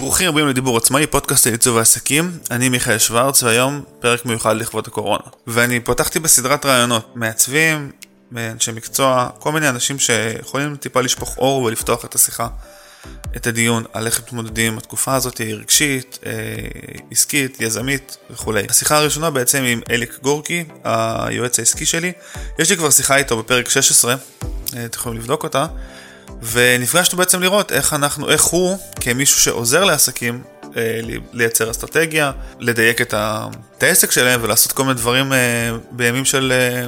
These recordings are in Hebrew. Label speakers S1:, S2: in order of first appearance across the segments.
S1: ברוכים הבאים לדיבור עצמאי, פודקאסט לעיצוב העסקים. אני מיכאל שוורץ, והיום פרק מיוחד לכבוד הקורונה. ואני פותחתי בסדרת רעיונות, מעצבים, אנשי מקצוע, כל מיני אנשים שיכולים טיפה לשפוך אור ולפתוח את השיחה, את הדיון על איך מתמודדים עם התקופה הזאת, היא רגשית, אה, עסקית, יזמית וכולי. השיחה הראשונה בעצם עם אליק גורקי, היועץ העסקי שלי. יש לי כבר שיחה איתו בפרק 16, אה, אתם יכולים לבדוק אותה. ונפגשנו בעצם לראות איך אנחנו, איך הוא, כמישהו שעוזר לעסקים, אה, לייצר אסטרטגיה, לדייק את, העסק שלהם ולעשות כל מיני דברים אה, בימים של, אה,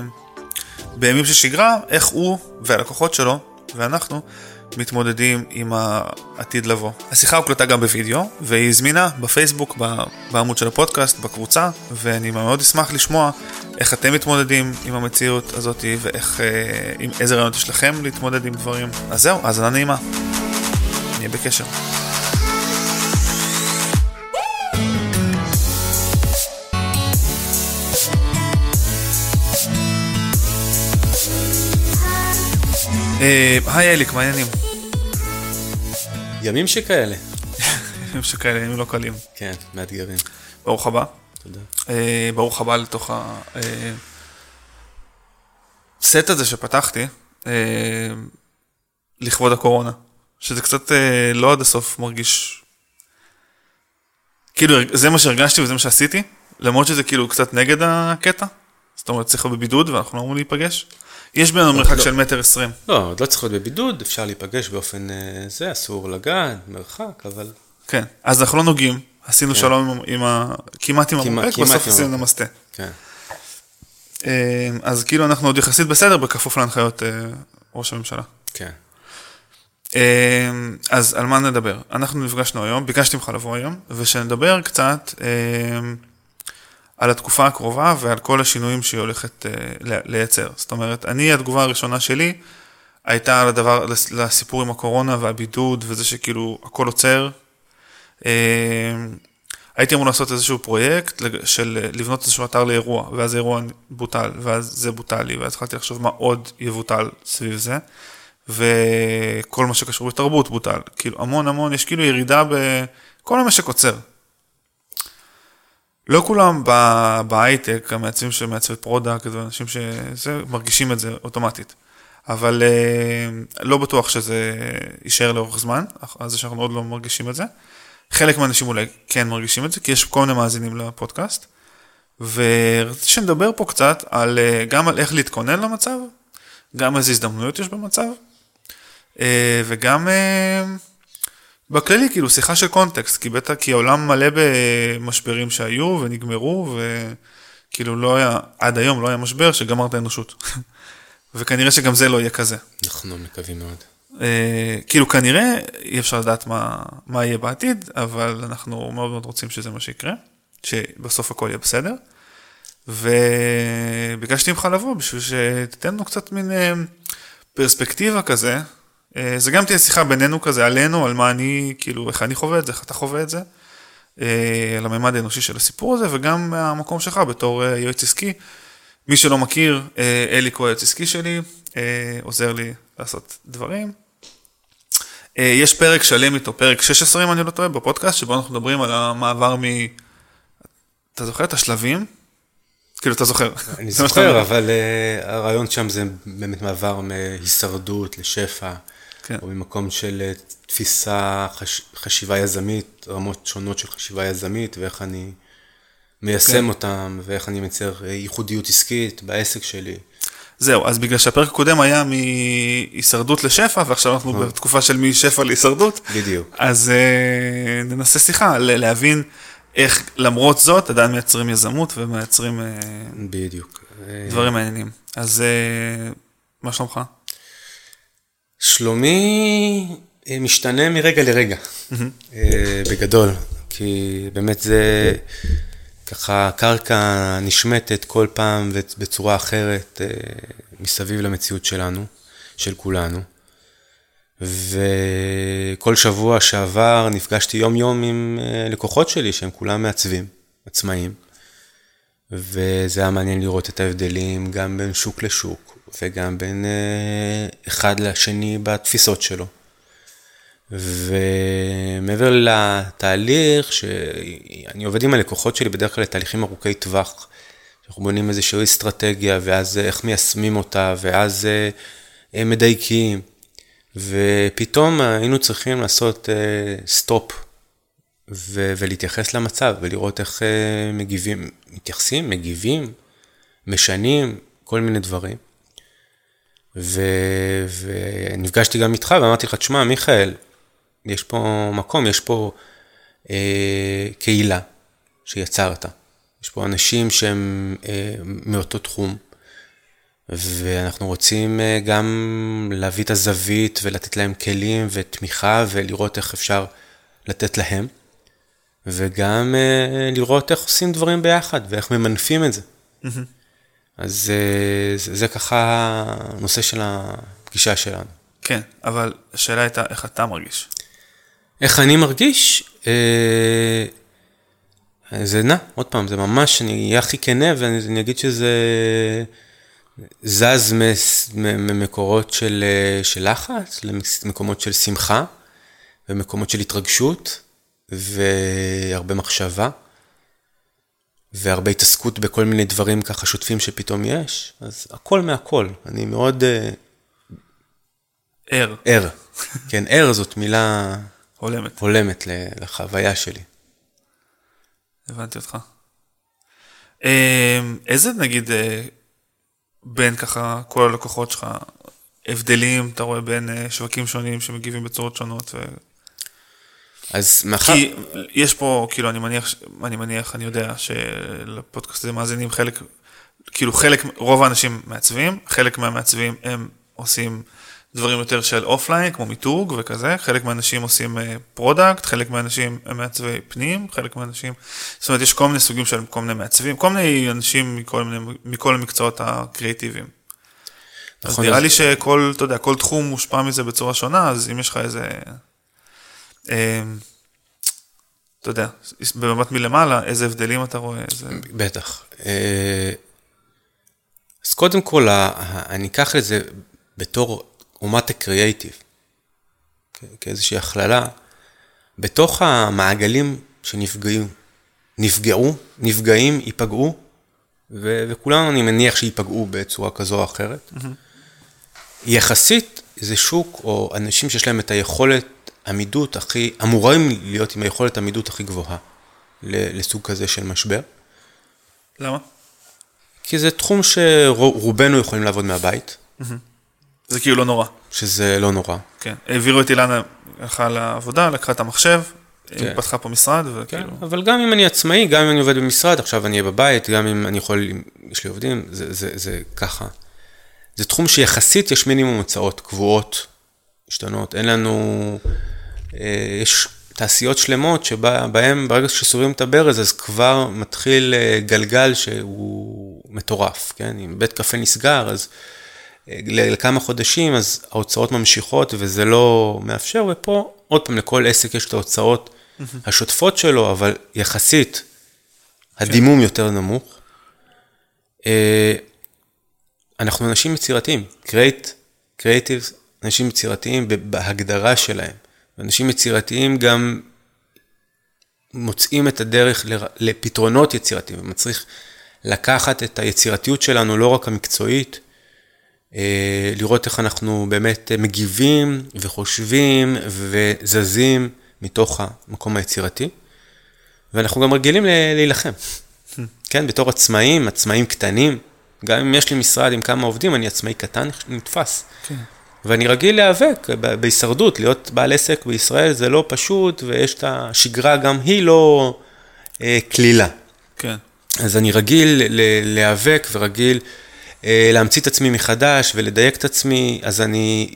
S1: בימים של שגרה, איך הוא והלקוחות שלו ואנחנו מתמודדים עם העתיד לבוא. השיחה הוקלטה גם בווידאו, והיא זמינה בפייסבוק, בעמוד של הפודקאסט, בקבוצה, ואני מאוד אשמח לשמוע איך אתם מתמודדים עם המציאות הזאת, ואיך, אה, עם איזה רעיונות יש לכם להתמודד עם דברים. אז זהו, האזנה נעימה. נהיה בקשר. היי אליק, מה העניינים?
S2: ימים שכאלה.
S1: ימים שכאלה, ימים לא קלים.
S2: כן, מאתגרים.
S1: ברוך הבא.
S2: תודה.
S1: אה, ברוך הבא לתוך הסט הזה שפתחתי, אה, לכבוד הקורונה. שזה קצת אה, לא עד הסוף מרגיש... כאילו, זה מה שהרגשתי וזה מה שעשיתי, למרות שזה כאילו קצת נגד הקטע. זאת אומרת, צריך להיות בבידוד ואנחנו לא אמורים להיפגש. יש בינינו מרחק
S2: לא.
S1: של מטר עשרים.
S2: לא, עוד לא צריך להיות בבידוד, אפשר להיפגש באופן אה, זה, אסור לגעת, מרחק, אבל...
S1: כן, אז אנחנו לא נוגעים, עשינו
S2: כן.
S1: שלום עם, ה... כמעט עם המרפק, בסוף עשינו. נמסטה.
S2: כן.
S1: אה, אז כאילו אנחנו עוד יחסית בסדר, בכפוף להנחיות אה, ראש הממשלה.
S2: כן.
S1: אז על מה נדבר? אנחנו נפגשנו היום, ביקשתי ממך לבוא היום, ושנדבר קצת על התקופה הקרובה ועל כל השינויים שהיא הולכת אה, לייצר. זאת אומרת, אני, התגובה הראשונה שלי הייתה על הדבר, לס- לסיפור עם הקורונה והבידוד וזה שכאילו הכל עוצר. אה, הייתי אמור לעשות איזשהו פרויקט של אה, לבנות איזשהו אתר לאירוע, ואז האירוע בוטל, ואז זה בוטל לי, ואז התחלתי לחשוב מה עוד יבוטל סביב זה, וכל מה שקשור בתרבות בוטל, כאילו המון המון, יש כאילו ירידה בכל המשק עוצר. לא כולם בהייטק, המעצבים שמעצבי product ואנשים שזה, מרגישים את זה אוטומטית. אבל אה, לא בטוח שזה יישאר לאורך זמן, אז שאנחנו עוד לא מרגישים את זה. חלק מהאנשים אולי כן מרגישים את זה, כי יש כל מיני מאזינים לפודקאסט. ורציתי שנדבר פה קצת על, אה, גם על איך להתכונן למצב, גם איזה הזדמנויות יש במצב, אה, וגם בכללי, כאילו, שיחה של קונטקסט, כי בטח, כי העולם מלא במשברים שהיו ונגמרו, וכאילו לא היה, עד היום לא היה משבר שגמר את האנושות. וכנראה שגם זה לא יהיה כזה.
S2: אנחנו מקווים מאוד.
S1: אה, כאילו כנראה אי אפשר לדעת מה, מה יהיה בעתיד, אבל אנחנו מאוד מאוד רוצים שזה מה שיקרה, שבסוף הכל יהיה בסדר. וביקשתי ממך לבוא בשביל שתיתן לנו קצת מין אה, פרספקטיבה כזה. אה, זה גם תהיה שיחה בינינו כזה, עלינו, על מה אני, כאילו, איך אני חווה את זה, איך אתה חווה את זה, אה, על הממד האנושי של הסיפור הזה, וגם מהמקום שלך בתור אה, יועץ עסקי. מי שלא מכיר, אליק הוא היועץ עסקי שלי, עוזר לי לעשות דברים. יש פרק שלם איתו, פרק 16 אם אני לא טועה, בפודקאסט, שבו אנחנו מדברים על המעבר מ... אתה זוכר את השלבים? כאילו, אתה זוכר.
S2: אני זוכר. אבל הרעיון שם זה באמת מעבר מהישרדות לשפע,
S1: כן.
S2: או ממקום של אה, תפיסה, חש- חשיבה יזמית, רמות שונות של חשיבה יזמית, ואיך אני מיישם
S1: כן.
S2: אותם, ואיך אני מייצר אה, ייחודיות עסקית בעסק שלי.
S1: זהו, אז בגלל שהפרק הקודם היה מהישרדות לשפע, ועכשיו אנחנו בתקופה של משפע להישרדות,
S2: בדיוק.
S1: אז אה, ננסה שיחה, להבין איך למרות זאת עדיין מייצרים יזמות ומייצרים אה,
S2: בדיוק. אה,
S1: דברים מעניינים. אז אה, מה שלומך?
S2: שלומי אה, משתנה מרגע לרגע, אה, בגדול, כי באמת זה ככה קרקע נשמטת כל פעם בצורה אחרת אה, מסביב למציאות שלנו, של כולנו. וכל שבוע שעבר נפגשתי יום יום עם לקוחות שלי שהם כולם מעצבים, עצמאים. וזה היה מעניין לראות את ההבדלים גם בין שוק לשוק וגם בין אה, אחד לשני בתפיסות שלו. ומעבר לתהליך, שאני עובד עם הלקוחות שלי בדרך כלל לתהליכים ארוכי טווח. אנחנו בונים איזושהי אסטרטגיה, ואז איך מיישמים אותה, ואז אה, מדייקים. ופתאום היינו צריכים לעשות סטופ ו- ולהתייחס למצב ולראות איך מגיבים, מתייחסים, מגיבים, משנים, כל מיני דברים. ונפגשתי גם איתך ואמרתי לך, תשמע, מיכאל, יש פה מקום, יש פה uh, קהילה שיצרת. יש פה אנשים שהם uh, מאותו תחום, ואנחנו רוצים uh, גם להביא את הזווית ולתת להם כלים ותמיכה ולראות איך אפשר לתת להם. וגם uh, לראות איך עושים דברים ביחד ואיך ממנפים את זה. Mm-hmm. אז uh, זה, זה ככה הנושא של הפגישה שלנו.
S1: כן, אבל השאלה הייתה איך אתה מרגיש.
S2: איך אני מרגיש? Uh, זה נע, עוד פעם, זה ממש, אני אהיה הכי כנה ואני אגיד שזה זז ממקורות של, של לחץ למקומות של שמחה ומקומות של התרגשות. והרבה מחשבה, והרבה התעסקות בכל מיני דברים ככה שוטפים שפתאום יש, אז הכל מהכל. אני מאוד... אה,
S1: ער.
S2: ער. כן, ער זאת מילה...
S1: הולמת.
S2: הולמת לחוויה שלי.
S1: הבנתי אותך. אמ, איזה נגיד אה, בין ככה כל הלקוחות שלך, הבדלים אתה רואה בין אה, שווקים שונים שמגיבים בצורות שונות?
S2: אז מאחר...
S1: כי יש פה, כאילו, אני מניח, אני מניח, אני יודע שלפודקאסט הזה מאזינים חלק, כאילו חלק, רוב האנשים מעצבים, חלק מהמעצבים הם עושים דברים יותר של offline, כמו מיתוג וכזה, חלק מהאנשים עושים product, חלק מהאנשים הם מעצבי פנים, חלק מהאנשים, זאת אומרת, יש כל מיני סוגים של כל מיני מעצבים, כל מיני אנשים מכל, מיני, מכל המקצועות הקריאטיביים. אז נכון, נראה לי שכל, אתה יודע, כל תחום מושפע מזה בצורה שונה, אז אם יש לך איזה... אמ, אתה יודע, במבט מלמעלה, איזה הבדלים אתה רואה? איזה...
S2: בטח. אה, אז קודם כל, אני אקח את זה בתור אומת הקריאייטיב, כאיזושהי הכללה, בתוך המעגלים שנפגעו, נפגעו, נפגעים, ייפגעו, ו- וכולנו אני מניח שייפגעו בצורה כזו או אחרת. Mm-hmm. יחסית זה שוק או אנשים שיש להם את היכולת עמידות הכי, אמורים להיות עם היכולת עמידות הכי גבוהה לסוג כזה של משבר.
S1: למה?
S2: כי זה תחום שרובנו יכולים לעבוד מהבית.
S1: זה כאילו לא נורא.
S2: שזה לא נורא.
S1: כן, העבירו את אילנה, הלכה לעבודה, לקחה את המחשב, כן. היא פתחה פה משרד, וכאילו... כן,
S2: אבל גם אם אני עצמאי, גם אם אני עובד במשרד, עכשיו אני אהיה בבית, גם אם אני יכול, יש לי עובדים, זה, זה, זה ככה. זה תחום שיחסית יש מינימום הוצאות קבועות, משתנות. אין לנו... אה, יש תעשיות שלמות שבהן ברגע שסוגרים את הברז אז כבר מתחיל אה, גלגל שהוא מטורף, כן? אם בית קפה נסגר אז אה, לכמה חודשים אז ההוצאות ממשיכות וזה לא מאפשר, ופה עוד פעם לכל עסק יש את ההוצאות השוטפות שלו, אבל יחסית הדימום כן. יותר נמוך. אנחנו אנשים יצירתיים, creative, אנשים יצירתיים בהגדרה שלהם. ואנשים יצירתיים גם מוצאים את הדרך לפתרונות יצירתיים, ומצריך לקחת את היצירתיות שלנו, לא רק המקצועית, אה, לראות איך אנחנו באמת מגיבים וחושבים וזזים מתוך המקום היצירתי, ואנחנו גם רגילים להילחם. כן, בתור עצמאים, עצמאים קטנים, גם אם יש לי משרד עם כמה עובדים, אני עצמאי קטן, נתפס. כן. ואני רגיל להיאבק בהישרדות, להיות בעל עסק בישראל זה לא פשוט, ויש את השגרה, גם היא לא אה, קלילה.
S1: כן.
S2: אז אני רגיל להיאבק ורגיל אה, להמציא את עצמי מחדש ולדייק את עצמי, אז אני,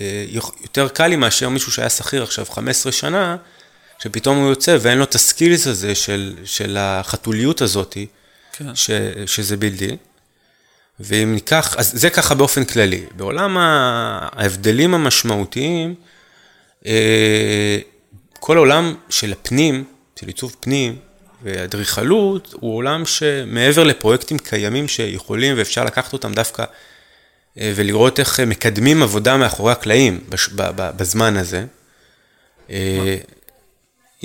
S2: אה, יותר קל לי מאשר מישהו שהיה שכיר עכשיו 15 שנה, שפתאום הוא יוצא ואין לו את הסקילס הזה של, של החתוליות הזאתי, כן. ש, שזה בלתי. ואם ניקח, אז זה ככה באופן כללי. בעולם ההבדלים המשמעותיים, אה, כל העולם של הפנים, של עיצוב פנים ואדריכלות, הוא עולם שמעבר לפרויקטים קיימים שיכולים ואפשר לקחת אותם דווקא אה, ולראות איך מקדמים עבודה מאחורי הקלעים בזמן הזה.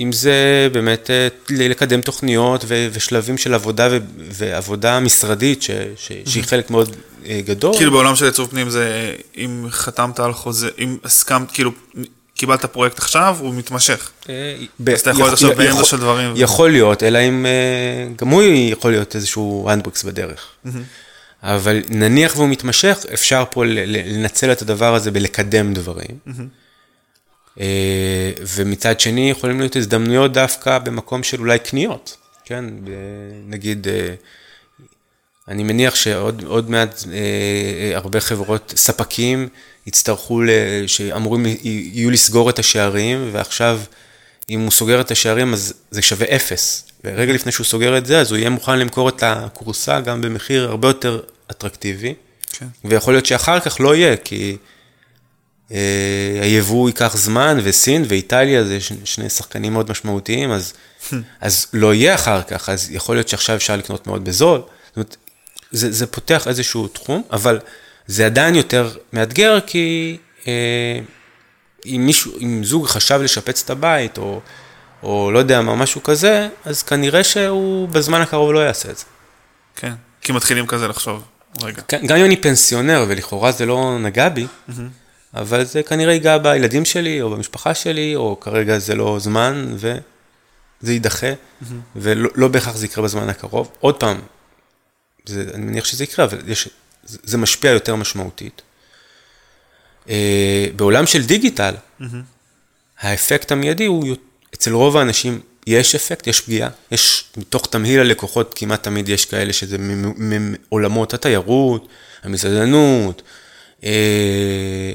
S2: אם זה באמת אה, לקדם תוכניות ו- ושלבים של עבודה ו- ועבודה משרדית ש- ש- שהיא חלק מאוד אה, גדול.
S1: כאילו בעולם של עיצוב פנים זה אם חתמת על חוזה, אם הסכמת, כאילו קיבלת פרויקט עכשיו, הוא מתמשך.
S2: אה,
S1: אז אתה יכול להיות עכשיו באמצע של דברים.
S2: יכול להיות, אלא אם גם הוא יכול להיות איזשהו הנדברקס בדרך. אבל נניח והוא מתמשך, אפשר פה לנצל את הדבר הזה בלקדם דברים. אה, ומצד שני יכולים להיות הזדמנויות דווקא במקום של אולי קניות, כן? נגיד, אה, אני מניח שעוד עוד מעט אה, הרבה חברות, ספקים, יצטרכו, שאמורים יהיו לסגור את השערים, ועכשיו, אם הוא סוגר את השערים, אז זה שווה אפס. ורגע לפני שהוא סוגר את זה, אז הוא יהיה מוכן למכור את הכורסה גם במחיר הרבה יותר אטרקטיבי.
S1: כן.
S2: ויכול להיות שאחר כך לא יהיה, כי היבוא ייקח זמן, וסין ואיטליה זה ש- שני שחקנים מאוד משמעותיים, אז, אז לא יהיה אחר כך, אז יכול להיות שעכשיו אפשר לקנות מאוד בזול. זאת אומרת, זה, זה פותח איזשהו תחום, אבל זה עדיין יותר מאתגר, כי אה, אם מישהו, אם זוג חשב לשפץ את הבית, או, או לא יודע מה, משהו כזה, אז כנראה שהוא בזמן הקרוב לא יעשה את זה.
S1: כן. כי מתחילים כזה לחשוב. רגע.
S2: כן, גם אם אני פנסיונר, ולכאורה זה לא נגע בי, אבל זה כנראה ייגע בילדים שלי, או במשפחה שלי, או כרגע זה לא זמן, וזה יידחה, ולא לא בהכרח זה יקרה בזמן הקרוב. עוד פעם, זה, אני מניח שזה יקרה, אבל יש, זה, זה משפיע יותר משמעותית. אה, בעולם של דיגיטל, האפקט המיידי הוא, אצל רוב האנשים יש אפקט, יש פגיעה, יש, מתוך תמהיל הלקוחות כמעט תמיד יש כאלה שזה מעולמות התיירות, המסעדנות, אה,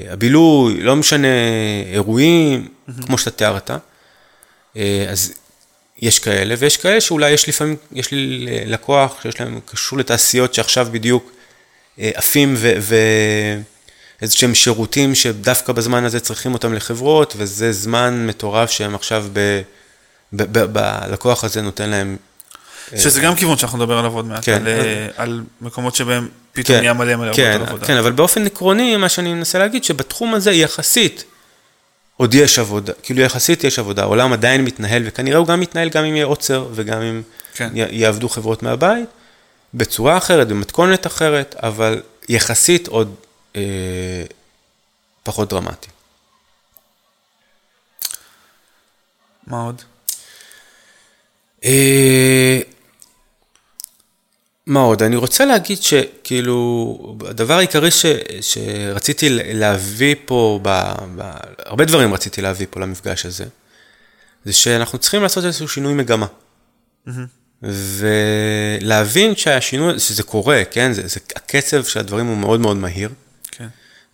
S2: הבילוי, לא משנה, אירועים, כמו שאתה תיארת. אה, אז יש כאלה, ויש כאלה שאולי יש לפעמים, יש לי לקוח שיש להם, קשור לתעשיות שעכשיו בדיוק אה, עפים ו... ו איזה שהם שירותים שדווקא בזמן הזה צריכים אותם לחברות, וזה זמן מטורף שהם עכשיו ב... ב... ב... בלקוח הזה נותן להם...
S1: שזה גם כיוון שאנחנו נדבר עליו עוד מעט,
S2: כן.
S1: על, אה, על מקומות שבהם פתאום נהיה מלא מלא
S2: כן,
S1: עבודה.
S2: כן, אבל באופן עקרוני, מה שאני מנסה להגיד, שבתחום הזה יחסית עוד יש עבודה, כאילו יחסית יש עבודה, העולם עדיין מתנהל, וכנראה הוא גם מתנהל גם אם יהיה עוצר, וגם אם
S1: כן.
S2: י- יעבדו חברות מהבית, בצורה אחרת, במתכונת אחרת, אבל יחסית עוד אה, פחות דרמטי.
S1: מה עוד?
S2: אה, מה עוד? אני רוצה להגיד שכאילו, הדבר העיקרי ש, שרציתי להביא פה, ב, ב, הרבה דברים רציתי להביא פה למפגש הזה, זה שאנחנו צריכים לעשות איזשהו שינוי מגמה. ולהבין שהשינוי, שזה קורה, כן? זה, זה, הקצב של הדברים הוא מאוד מאוד מהיר.
S1: כן.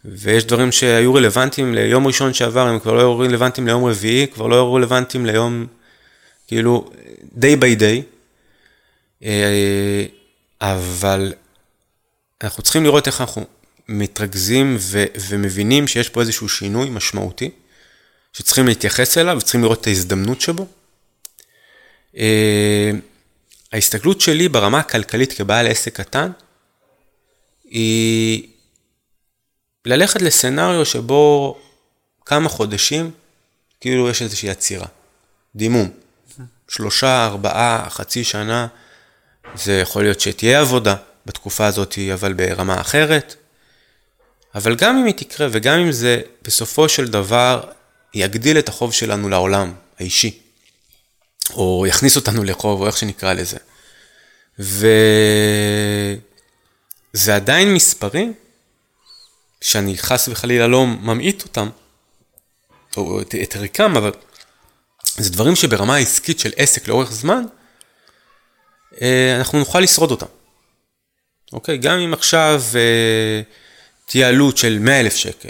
S2: ויש דברים שהיו רלוונטיים ליום ראשון שעבר, הם כבר לא היו רלוונטיים ליום רביעי, כבר לא היו רלוונטיים ליום, כאילו, day by day. אבל אנחנו צריכים לראות איך אנחנו מתרכזים ו- ומבינים שיש פה איזשהו שינוי משמעותי, שצריכים להתייחס אליו וצריכים לראות את ההזדמנות שבו. אה, ההסתכלות שלי ברמה הכלכלית כבעל עסק קטן, היא ללכת לסצנריו שבו כמה חודשים, כאילו יש איזושהי עצירה. דימום. שלושה, ארבעה, חצי שנה, זה יכול להיות שתהיה עבודה בתקופה הזאת, אבל ברמה אחרת. אבל גם אם היא תקרה, וגם אם זה בסופו של דבר יגדיל את החוב שלנו לעולם האישי, או יכניס אותנו לחוב, או איך שנקרא לזה. וזה עדיין מספרים שאני חס וחלילה לא ממעיט אותם, או את, ערכם, אבל זה דברים שברמה העסקית של עסק לאורך זמן, אנחנו נוכל לשרוד אותם. אוקיי? גם אם עכשיו אה, תהיה עלות של 100 אלף שקל,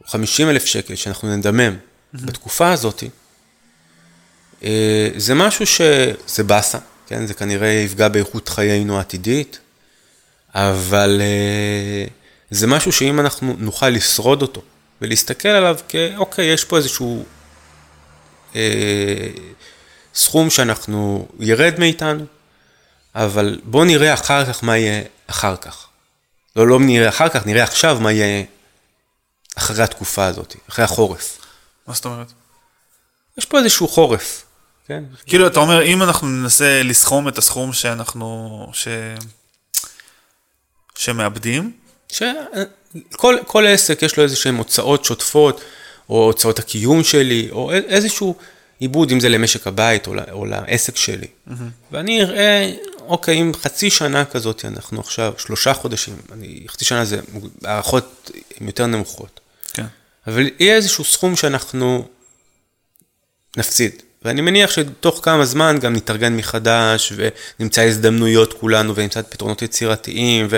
S2: או 50 אלף שקל, שאנחנו נדמם mm-hmm. בתקופה הזאת, אה, זה משהו שזה באסה, כן? זה כנראה יפגע באיכות חיינו העתידית, אבל אה, זה משהו שאם אנחנו נוכל לשרוד אותו ולהסתכל עליו כאוקיי, יש פה איזשהו אה, סכום שאנחנו, ירד מאיתנו, אבל בואו נראה אחר כך מה יהיה אחר כך. לא, לא נראה אחר כך, נראה עכשיו מה יהיה אחרי התקופה הזאת, אחרי החורף.
S1: מה זאת אומרת?
S2: יש פה איזשהו חורף, כן?
S1: כאילו, אתה אומר, אם אנחנו ננסה לסכום את הסכום שאנחנו, ש... שמאבדים,
S2: שכל כל עסק יש לו איזה שהן הוצאות שוטפות, או הוצאות הקיום שלי, או איזשהו עיבוד, אם זה למשק הבית או, או לעסק שלי. Mm-hmm. ואני אראה, אוקיי, אם חצי שנה כזאת, אנחנו עכשיו שלושה חודשים, אני, חצי שנה זה, הערכות הן יותר נמוכות.
S1: כן.
S2: אבל יהיה איזשהו סכום שאנחנו נפסיד. ואני מניח שתוך כמה זמן גם נתארגן מחדש, ונמצא הזדמנויות כולנו, ונמצא פתרונות יצירתיים, ו...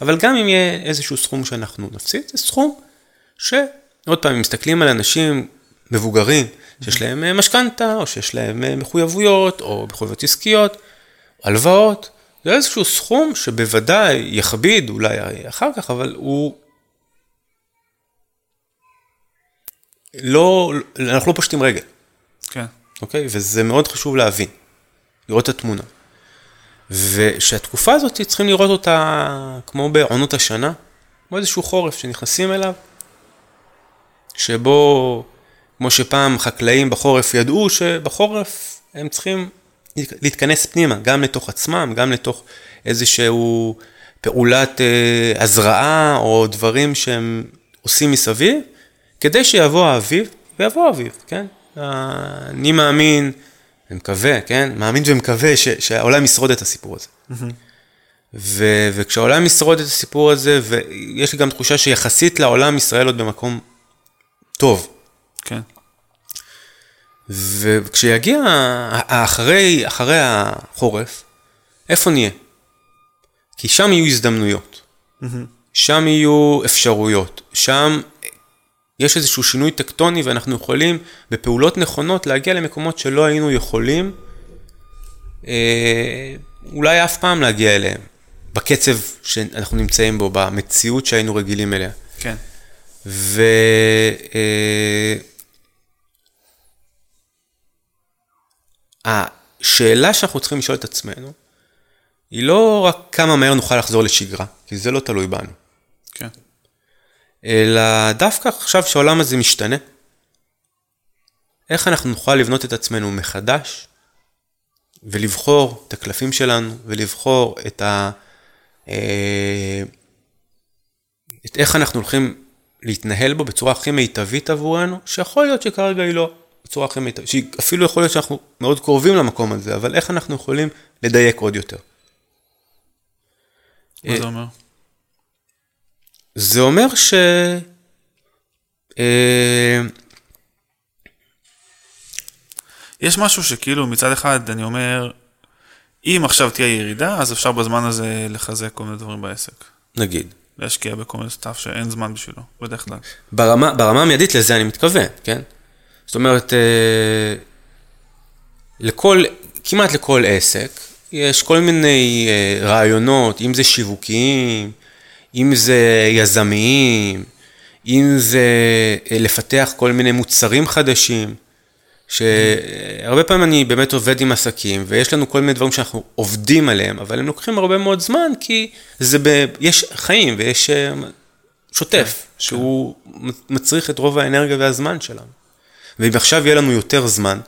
S2: אבל גם אם יהיה איזשהו סכום שאנחנו נפסיד, זה סכום שעוד פעם, אם מסתכלים על אנשים מבוגרים, שיש להם אה, משכנתה, או שיש להם אה, מחויבויות, או מחויבויות עסקיות, הלוואות, זה איזשהו סכום שבוודאי יכביד אולי אחר כך, אבל הוא לא, אנחנו לא פושטים רגל.
S1: כן.
S2: אוקיי? וזה מאוד חשוב להבין, לראות את התמונה. ושהתקופה הזאת צריכים לראות אותה כמו בעונות השנה, כמו איזשהו חורף שנכנסים אליו, שבו, כמו שפעם חקלאים בחורף ידעו שבחורף הם צריכים להתכנס פנימה, גם לתוך עצמם, גם לתוך איזשהו פעולת אה, הזרעה או דברים שהם עושים מסביב, כדי שיבוא האביב, ויבוא האביב, כן? אני מאמין, ומקווה, כן? מאמין ומקווה ש, שהעולם ישרוד את הסיפור הזה. ו, וכשהעולם ישרוד את הסיפור הזה, ויש לי גם תחושה שיחסית לעולם ישראל עוד במקום טוב.
S1: כן.
S2: וכשיגיע אחרי, אחרי החורף, איפה נהיה? כי שם יהיו הזדמנויות, mm-hmm. שם יהיו אפשרויות, שם יש איזשהו שינוי טקטוני ואנחנו יכולים בפעולות נכונות להגיע למקומות שלא היינו יכולים אה, אולי אף פעם להגיע אליהם, בקצב שאנחנו נמצאים בו, במציאות שהיינו רגילים אליה.
S1: כן.
S2: ו... אה, השאלה שאנחנו צריכים לשאול את עצמנו, היא לא רק כמה מהר נוכל לחזור לשגרה, כי זה לא תלוי בנו.
S1: כן.
S2: אלא דווקא עכשיו שהעולם הזה משתנה, איך אנחנו נוכל לבנות את עצמנו מחדש ולבחור את הקלפים שלנו ולבחור את ה... אה, את איך אנחנו הולכים להתנהל בו בצורה הכי מיטבית עבורנו, שיכול להיות שכרגע היא לא בצורה הכי מיטבית, שאפילו יכול להיות שאנחנו מאוד קרובים למקום הזה, אבל איך אנחנו יכולים לדייק עוד יותר.
S1: מה זה אומר?
S2: זה אומר ש... אה,
S1: יש משהו שכאילו מצד אחד אני אומר, אם עכשיו תהיה ירידה, אז אפשר בזמן הזה לחזק כל מיני דברים בעסק.
S2: נגיד.
S1: להשקיע בכל מיני stuff שאין זמן בשבילו, בדרך כלל.
S2: ברמה, ברמה המיידית לזה אני מתכוון, כן? זאת אומרת, אה, לכל, כמעט לכל עסק, יש כל מיני אה, רעיונות, אם זה שיווקיים, אם זה יזמיים, אם זה אה, לפתח כל מיני מוצרים חדשים, שהרבה פעמים אני באמת עובד עם עסקים, ויש לנו כל מיני דברים שאנחנו עובדים עליהם, אבל הם לוקחים הרבה מאוד זמן, כי זה ב... יש חיים ויש שוטף, כן, שהוא. מצריך את רוב האנרגיה והזמן שלנו. ואם עכשיו יהיה לנו יותר זמן,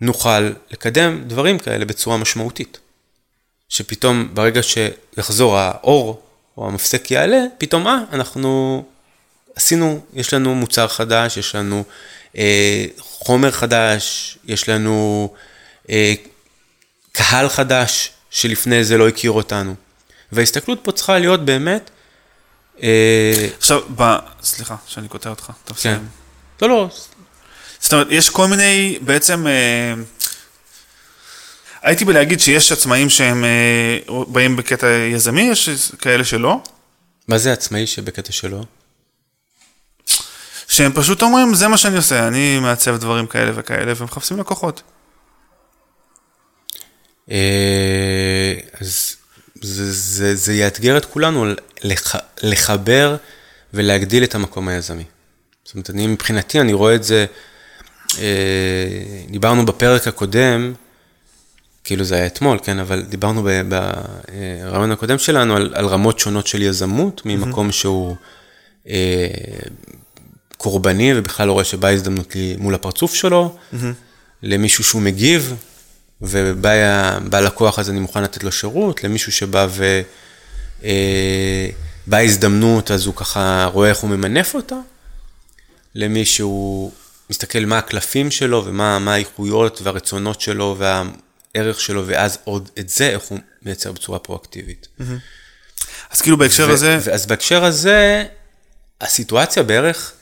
S2: נוכל לקדם דברים כאלה בצורה משמעותית. שפתאום ברגע שיחזור האור או המפסק יעלה, פתאום, אה, אנחנו עשינו, יש לנו מוצר חדש, יש לנו אה, חומר חדש, יש לנו אה, קהל חדש שלפני זה לא הכיר אותנו. וההסתכלות פה צריכה להיות באמת...
S1: אה, עכשיו, ב... סליחה שאני קוטע אותך, אתה
S2: כן. לא, לא.
S1: זאת אומרת, יש כל מיני, בעצם... אה... הייתי בלהגיד שיש עצמאים שהם אה, באים בקטע יזמי, יש כאלה שלא.
S2: מה זה עצמאי שבקטע שלו?
S1: שהם פשוט אומרים, זה מה שאני עושה, אני מעצב דברים כאלה וכאלה, ומחפשים לקוחות.
S2: אה, אז זה, זה, זה יאתגר את כולנו לח, לחבר ולהגדיל את המקום היזמי. זאת אומרת, אני מבחינתי, אני רואה את זה, אה, דיברנו בפרק הקודם, כאילו זה היה אתמול, כן, אבל דיברנו ברעיון הקודם שלנו על, על רמות שונות של יזמות, ממקום mm-hmm. שהוא אה, קורבני ובכלל לא רואה שבאה הזדמנות לי מול הפרצוף שלו, mm-hmm. למישהו שהוא מגיב, ובא לקוח אז אני מוכן לתת לו שירות, למישהו שבא ו... אה, באה הזדמנות אז הוא ככה רואה איך הוא ממנף אותה, למי שהוא מסתכל מה הקלפים שלו ומה האיכויות והרצונות שלו והערך שלו, ואז עוד את זה, איך הוא מייצר בצורה פרואקטיבית. Mm-hmm.
S1: אז כאילו בהקשר הזה...
S2: אז בהקשר הזה, הסיטואציה בערך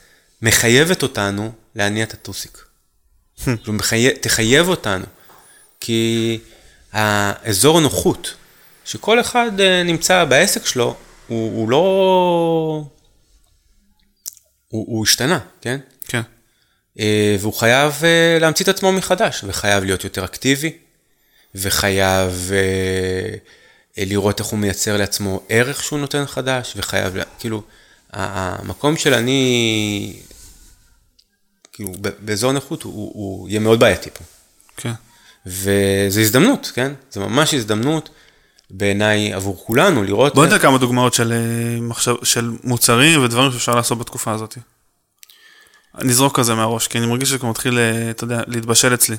S2: מחייבת אותנו להניע את הטוסיק. תחייב אותנו, כי האזור הנוחות, שכל אחד אה, נמצא בעסק שלו, הוא, הוא לא... הוא, הוא השתנה, כן?
S1: כן.
S2: אה, והוא חייב אה, להמציא את עצמו מחדש, וחייב להיות יותר אקטיבי, וחייב לראות איך הוא מייצר לעצמו ערך שהוא נותן חדש, וחייב, כאילו, המקום של אני, כאילו, באזור נכות הוא, הוא, הוא יהיה מאוד בעייתי פה.
S1: כן.
S2: וזו הזדמנות, כן? זו ממש הזדמנות בעיניי עבור כולנו לראות...
S1: בוא ניתן כמה דוגמאות של, אה, מחשב, של מוצרים ודברים שאפשר לעשות בתקופה הזאת. נזרוק כזה מהראש, כי אני מרגיש שזה כבר מתחיל, אה, אתה יודע, להתבשל אצלי.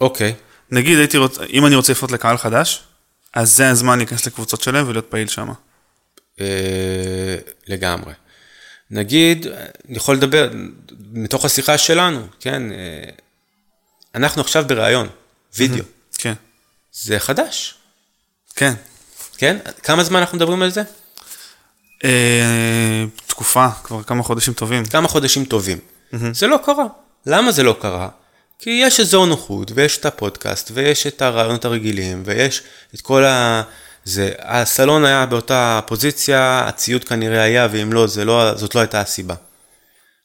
S2: אוקיי.
S1: נגיד, הייתי רוצ... אם אני רוצה לפנות לקהל חדש, אז זה הזמן להיכנס לקבוצות שלהם ולהיות פעיל שם.
S2: אה, לגמרי. נגיד, אני יכול לדבר מתוך השיחה שלנו, כן? אנחנו עכשיו בריאיון, וידאו.
S1: כן.
S2: זה חדש.
S1: כן.
S2: כן? כמה זמן אנחנו מדברים על זה?
S1: אה, תקופה, כבר כמה חודשים טובים.
S2: כמה חודשים טובים. זה לא קרה. למה זה לא קרה? כי יש אזור נוחות, ויש את הפודקאסט, ויש את הרעיונות הרגילים, ויש את כל ה... זה, הסלון היה באותה פוזיציה, הציוד כנראה היה, ואם לא, לא, זאת לא הייתה הסיבה.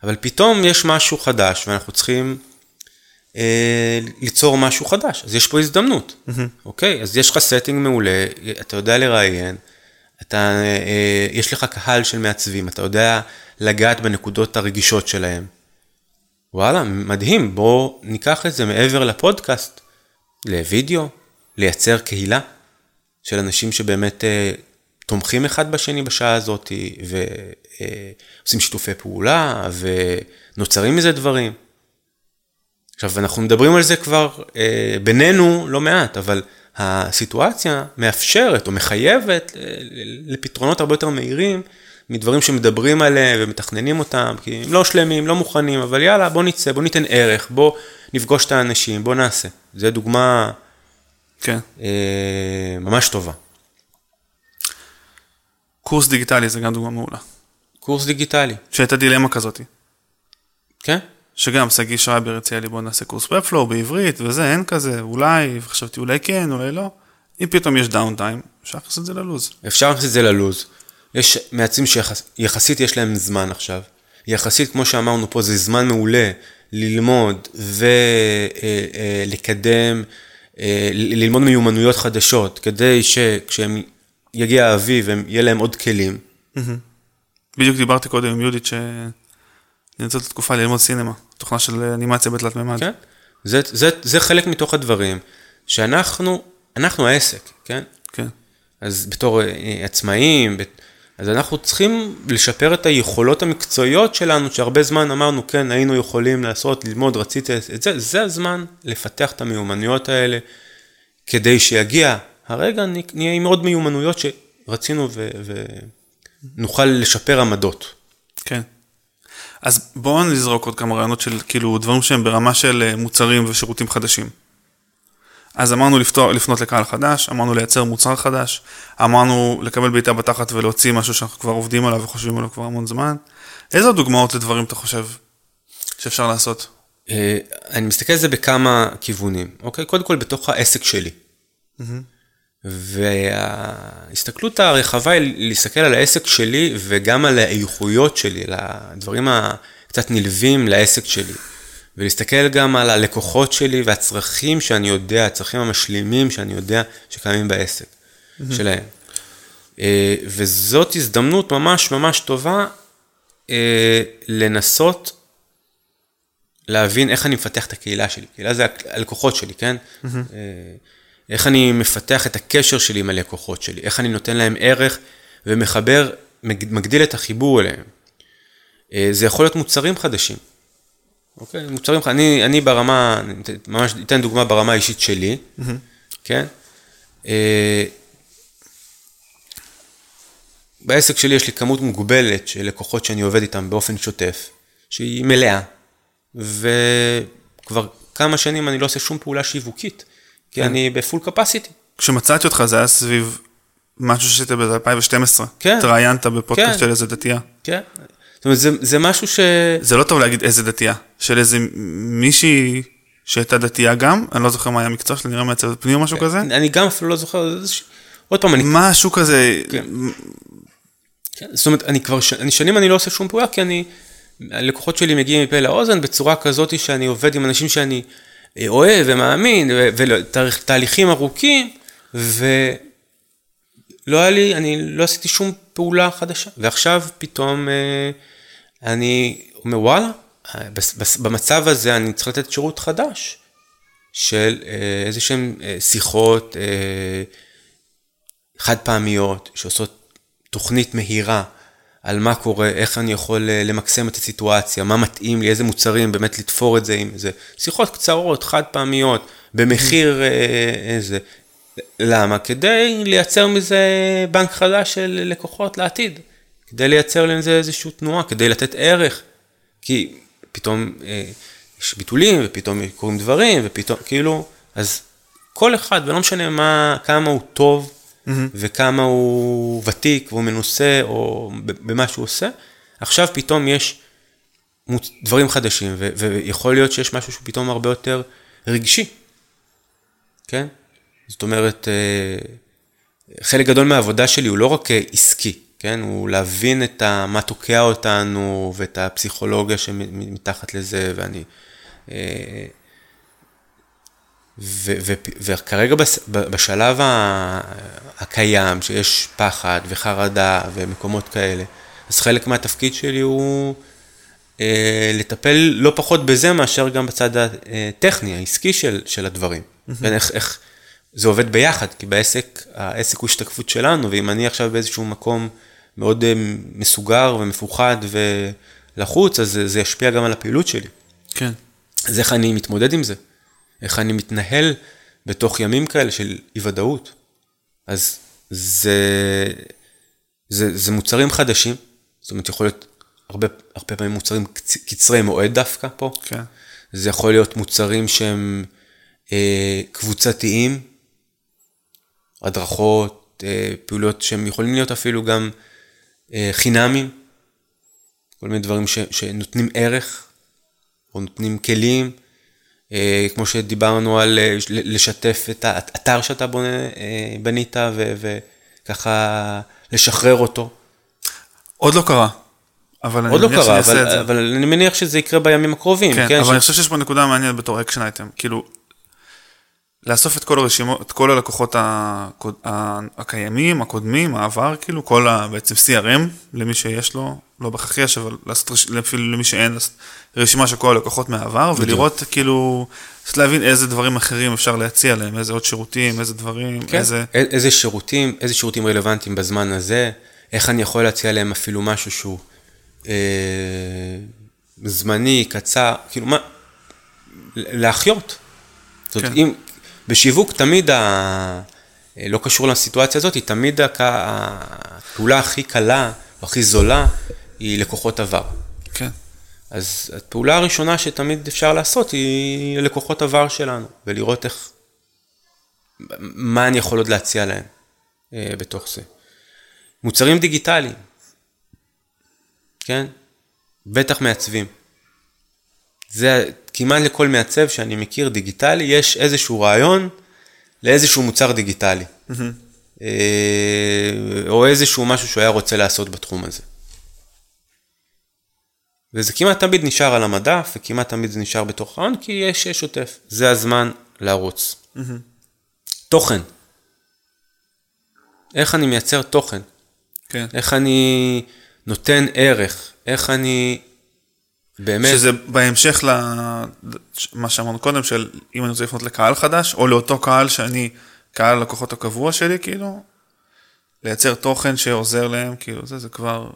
S2: אבל פתאום יש משהו חדש, ואנחנו צריכים ליצור משהו חדש, אז יש פה הזדמנות, mm-hmm. אוקיי? אז יש לך setting מעולה, אתה יודע לראיין, אתה, אה, יש לך קהל של מעצבים, אתה יודע לגעת בנקודות הרגישות שלהם. וואלה, מדהים, בואו ניקח את זה מעבר לפודקאסט, לוידאו, לייצר קהילה של אנשים שבאמת אה, תומכים אחד בשני בשעה הזאת, ועושים אה, שיתופי פעולה, ונוצרים מזה דברים. עכשיו, אנחנו מדברים על זה כבר אה, בינינו לא מעט, אבל הסיטואציה מאפשרת או מחייבת אה, לפתרונות הרבה יותר מהירים מדברים שמדברים עליהם ומתכננים אותם, כי הם לא שלמים, לא מוכנים, אבל יאללה, בוא נצא, בוא ניתן ערך, בוא נפגוש את האנשים, בוא נעשה. זו דוגמה
S1: כן.
S2: אה, ממש טובה.
S1: קורס דיגיטלי זה גם דוגמה מעולה.
S2: קורס דיגיטלי.
S1: שהייתה דילמה כזאת.
S2: כן.
S1: שגם שגיא שרייבר הציע לי בוא נעשה קורס ב Flow בעברית וזה, אין כזה, אולי, וחשבתי אולי כן, אולי לא. אם פתאום יש downtime, אפשר להכניס את זה ללוז.
S2: אפשר להכניס את זה ללוז. יש מעצבים שיחסית יש להם זמן עכשיו. יחסית, כמו שאמרנו פה, זה זמן מעולה ללמוד ולקדם, אה, אה, ללמוד מיומנויות חדשות, כדי שכשהם יגיע האביב, יהיה להם עוד כלים.
S1: בדיוק דיברתי קודם עם יהודית ש... לנצל את התקופה ללמוד סינמה, תוכנה של אנימציה בתלת מימד.
S2: כן, זה, זה, זה חלק מתוך הדברים שאנחנו, אנחנו העסק, כן?
S1: כן.
S2: אז בתור אה, עצמאים, אז אנחנו צריכים לשפר את היכולות המקצועיות שלנו, שהרבה זמן אמרנו, כן, היינו יכולים לעשות, ללמוד, רציתי את זה, זה הזמן לפתח את המיומנויות האלה, כדי שיגיע הרגע, נהיה עם עוד מיומנויות שרצינו ונוכל לשפר עמדות.
S1: כן. אז בואו נזרוק עוד כמה רעיונות של כאילו דברים שהם ברמה של אה, מוצרים ושירותים חדשים. אז אמרנו לפתור, לפנות לקהל חדש, אמרנו לייצר מוצר חדש, אמרנו לקבל בעיטה בתחת ולהוציא משהו שאנחנו כבר עובדים עליו וחושבים עליו כבר המון זמן. איזה דוגמאות לדברים אתה חושב שאפשר לעשות?
S2: אה, אני מסתכל על זה בכמה כיוונים, אוקיי? קודם כל בתוך העסק שלי. Mm-hmm. וההסתכלות הרחבה היא להסתכל על העסק שלי וגם על האיכויות שלי, על הדברים הקצת נלווים לעסק שלי. ולהסתכל גם על הלקוחות שלי והצרכים שאני יודע, הצרכים המשלימים שאני יודע שקיימים בעסק mm-hmm. שלהם. אה, וזאת הזדמנות ממש ממש טובה אה, לנסות להבין איך אני מפתח את הקהילה שלי. קהילה זה הלקוחות שלי, כן? Mm-hmm. איך אני מפתח את הקשר שלי עם הלקוחות שלי, איך אני נותן להם ערך ומחבר, מגדיל את החיבור אליהם. אה, זה יכול להיות מוצרים חדשים. אוקיי? מוצרים, אני, אני ברמה, ממש אתן דוגמה ברמה האישית שלי, mm-hmm. כן? אה, בעסק שלי יש לי כמות מוגבלת של לקוחות שאני עובד איתם באופן שוטף, שהיא מלאה, וכבר כמה שנים אני לא עושה שום פעולה שיווקית, כי כן. אני בפול קפסיטי.
S1: כשמצאתי אותך זה היה סביב משהו שעשית ב-2012. כן. התראיינת בפודקאסט כן. של איזה דתייה.
S2: כן. זאת אומרת, זה, זה משהו ש...
S1: זה לא טוב להגיד איזה דתייה, של איזה מישהי שהייתה דתייה גם, אני לא זוכר מה היה המקצוע שלה, נראה מעצבת פנים או משהו כזה.
S2: אני גם אפילו לא זוכר, עוד פעם, אני...
S1: משהו כזה...
S2: כן. כן. זאת אומרת, אני כבר, ש... אני שנים אני לא עושה שום פעולה, כי אני, הלקוחות שלי מגיעים מפה לאוזן בצורה כזאת שאני עובד עם אנשים שאני אוהב ומאמין, ותהליכים ארוכים, ולא היה לי, אני לא עשיתי שום פעולה חדשה. ועכשיו פתאום אה, אני אומר, וואלה, במצב הזה אני צריך לתת שירות חדש של אה, איזה שהן שיחות חד פעמיות שעושות תוכנית מהירה על מה קורה, איך אני יכול אה, למקסם את הסיטואציה, מה מתאים לי, איזה מוצרים, באמת לתפור את זה עם איזה שיחות קצרות, חד פעמיות, במחיר אה, איזה. למה? כדי לייצר מזה בנק חדש של לקוחות לעתיד. כדי לייצר לזה איזושהי תנועה, כדי לתת ערך. כי פתאום אה, יש ביטולים, ופתאום קורים דברים, ופתאום, כאילו, אז כל אחד, ולא משנה מה, כמה הוא טוב, mm-hmm. וכמה הוא ותיק והוא מנוסה או במה שהוא עושה, עכשיו פתאום יש דברים חדשים, ו- ויכול להיות שיש משהו שהוא פתאום הרבה יותר רגשי, כן? זאת אומרת, אה, חלק גדול מהעבודה שלי הוא לא רק אה, עסקי, כן? הוא להבין את ה, מה תוקע אותנו ואת הפסיכולוגיה שמתחת לזה, ואני... אה, וכרגע בשלב הקיים, שיש פחד וחרדה ומקומות כאלה, אז חלק מהתפקיד שלי הוא אה, לטפל לא פחות בזה מאשר גם בצד הטכני, העסקי של, של הדברים. Mm-hmm. ואיך איך זה עובד ביחד, כי בעסק, העסק הוא השתקפות שלנו, ואם אני עכשיו באיזשהו מקום מאוד אה, מסוגר ומפוחד ולחוץ, אז זה, זה ישפיע גם על הפעילות שלי.
S1: כן.
S2: אז איך אני מתמודד עם זה? איך אני מתנהל בתוך ימים כאלה של אי ודאות. אז זה, זה, זה מוצרים חדשים, זאת אומרת, יכול להיות הרבה, הרבה פעמים מוצרים קצרי מועד דווקא פה.
S1: כן.
S2: זה יכול להיות מוצרים שהם אה, קבוצתיים, הדרכות, אה, פעולות שהם יכולים להיות אפילו גם אה, חינמים, כל מיני דברים ש, שנותנים ערך, או נותנים כלים. אה, כמו שדיברנו על אה, לשתף את האתר שאתה בונה, אה, בנית וככה לשחרר אותו.
S1: עוד לא קרה. אבל
S2: עוד לא קרה, אבל, אבל אני מניח שזה יקרה בימים הקרובים.
S1: כן, כן אבל ש... אני חושב שיש פה נקודה מעניינת בתור action item. כאילו, לאסוף את כל הרשימות, את כל הלקוחות הקוד, הקיימים, הקודמים, העבר, כאילו, כל ה... בעצם CRM, למי שיש לו, לא בהכרח יש, אבל לעשות, אפילו למי שאין, רשימה של כל הלקוחות מהעבר, בדיוק. ולראות כאילו, קצת להבין איזה דברים אחרים אפשר להציע להם, איזה עוד שירותים, איזה דברים,
S2: כן. איזה... איזה שירותים, איזה שירותים רלוונטיים בזמן הזה, איך אני יכול להציע להם אפילו משהו שהוא אה, זמני, קצר, כאילו מה, להחיות. זאת אומרת, כן. אם, בשיווק תמיד, ה... לא קשור לסיטואציה הזאת, תמיד הפעולה הכי קלה, או הכי זולה, היא לקוחות עבר.
S1: כן.
S2: אז הפעולה הראשונה שתמיד אפשר לעשות היא לקוחות עבר שלנו, ולראות איך, מה אני יכול עוד להציע להם אה, בתוך זה. מוצרים דיגיטליים, כן? בטח מעצבים. זה כמעט לכל מעצב שאני מכיר דיגיטלי, יש איזשהו רעיון לאיזשהו מוצר דיגיטלי. Mm-hmm. או איזשהו משהו שהוא היה רוצה לעשות בתחום הזה. וזה כמעט תמיד נשאר על המדף, וכמעט תמיד זה נשאר בתוך רעיון, כי יש יש שוטף. זה הזמן לרוץ. Mm-hmm. תוכן. איך אני מייצר תוכן?
S1: כן.
S2: איך אני נותן ערך? איך אני באמת...
S1: שזה בהמשך למה שאמרנו קודם, של אם אני רוצה לפנות לקהל חדש, או לאותו קהל שאני, קהל הלקוחות הקבוע שלי, כאילו, לייצר תוכן שעוזר להם, כאילו, זה, זה כבר...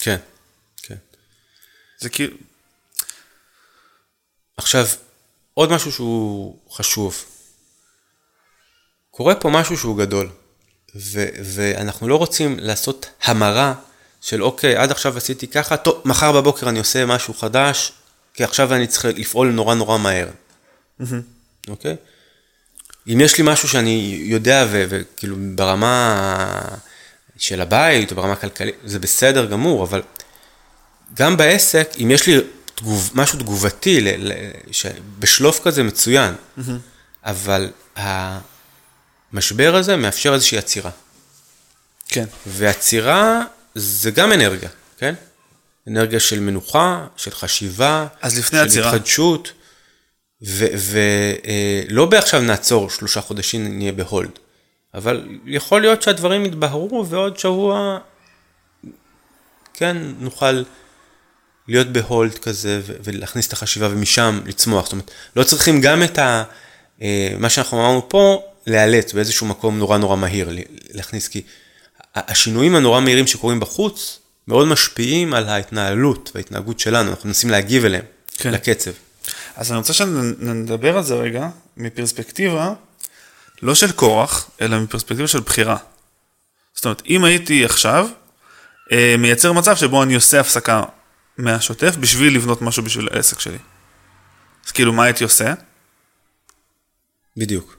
S2: כן, כן.
S1: זה כאילו,
S2: עכשיו, עוד משהו שהוא חשוב. קורה פה משהו שהוא גדול, ו- ואנחנו לא רוצים לעשות המרה של אוקיי, עד עכשיו עשיתי ככה, טוב, מחר בבוקר אני עושה משהו חדש, כי עכשיו אני צריך לפעול נורא נורא מהר. אוקיי? אם יש לי משהו שאני יודע, וכאילו ברמה של הבית, או ברמה הכלכלית, זה בסדר גמור, אבל גם בעסק, אם יש לי תגוב, משהו תגובתי, ל- ל- ש- בשלוף כזה מצוין, אבל המשבר הזה מאפשר איזושהי עצירה.
S1: כן.
S2: ועצירה זה גם אנרגיה, כן? אנרגיה של מנוחה, של חשיבה,
S1: אז לפני
S2: של
S1: עצירה.
S2: התחדשות, ולא בעכשיו נעצור שלושה חודשים נהיה בהולד, אבל יכול להיות שהדברים יתבהרו ועוד שבוע, כן, נוכל להיות בהולד כזה ולהכניס את החשיבה ומשם לצמוח. זאת אומרת, לא צריכים גם את ה... אה, מה שאנחנו אמרנו פה, לאלץ באיזשהו מקום נורא נורא מהיר להכניס, כי השינויים הנורא מהירים שקורים בחוץ, מאוד משפיעים על ההתנהלות וההתנהגות שלנו, אנחנו מנסים להגיב אליהם,
S1: כן.
S2: לקצב.
S1: אז אני רוצה שנדבר על זה רגע, מפרספקטיבה, לא של כורח, אלא מפרספקטיבה של בחירה. זאת אומרת, אם הייתי עכשיו, אה, מייצר מצב שבו אני עושה הפסקה מהשוטף בשביל לבנות משהו בשביל העסק שלי. אז כאילו, מה הייתי עושה?
S2: בדיוק.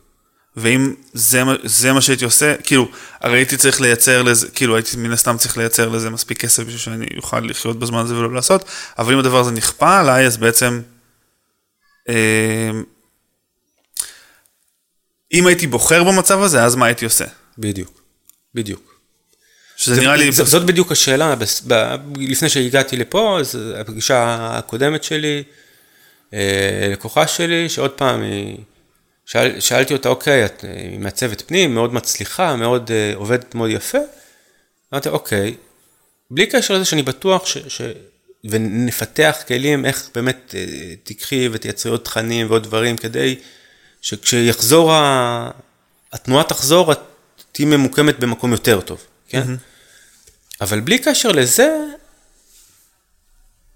S1: ואם זה, זה מה שהייתי עושה, כאילו, הרי הייתי צריך לייצר לזה, כאילו הייתי מן הסתם צריך לייצר לזה מספיק כסף בשביל שאני אוכל לחיות בזמן הזה ולא לעשות, אבל אם הדבר הזה נכפה עליי, אז בעצם, אה, אם הייתי בוחר במצב הזה, אז מה הייתי עושה?
S2: בדיוק. בדיוק.
S1: שזה
S2: זה-
S1: נראה לי,
S2: ז- זאת בדיוק השאלה, בס- ב- לפני שהגעתי לפה, אז הפגישה הקודמת שלי, אה, לקוחה שלי, שעוד פעם, היא, שאל, שאלתי אותה, אוקיי, את אה, היא מעצבת פנים, מאוד מצליחה, מאוד אה, עובדת מאוד יפה. אמרתי, אוקיי, בלי קשר לזה שאני בטוח ש... ש... ונפתח כלים איך באמת אה, תיקחי ותייצרי עוד תכנים ועוד דברים כדי שכשיחזור, ה... התנועה תחזור, את תהיי ממוקמת במקום יותר טוב, כן? אבל בלי קשר לזה,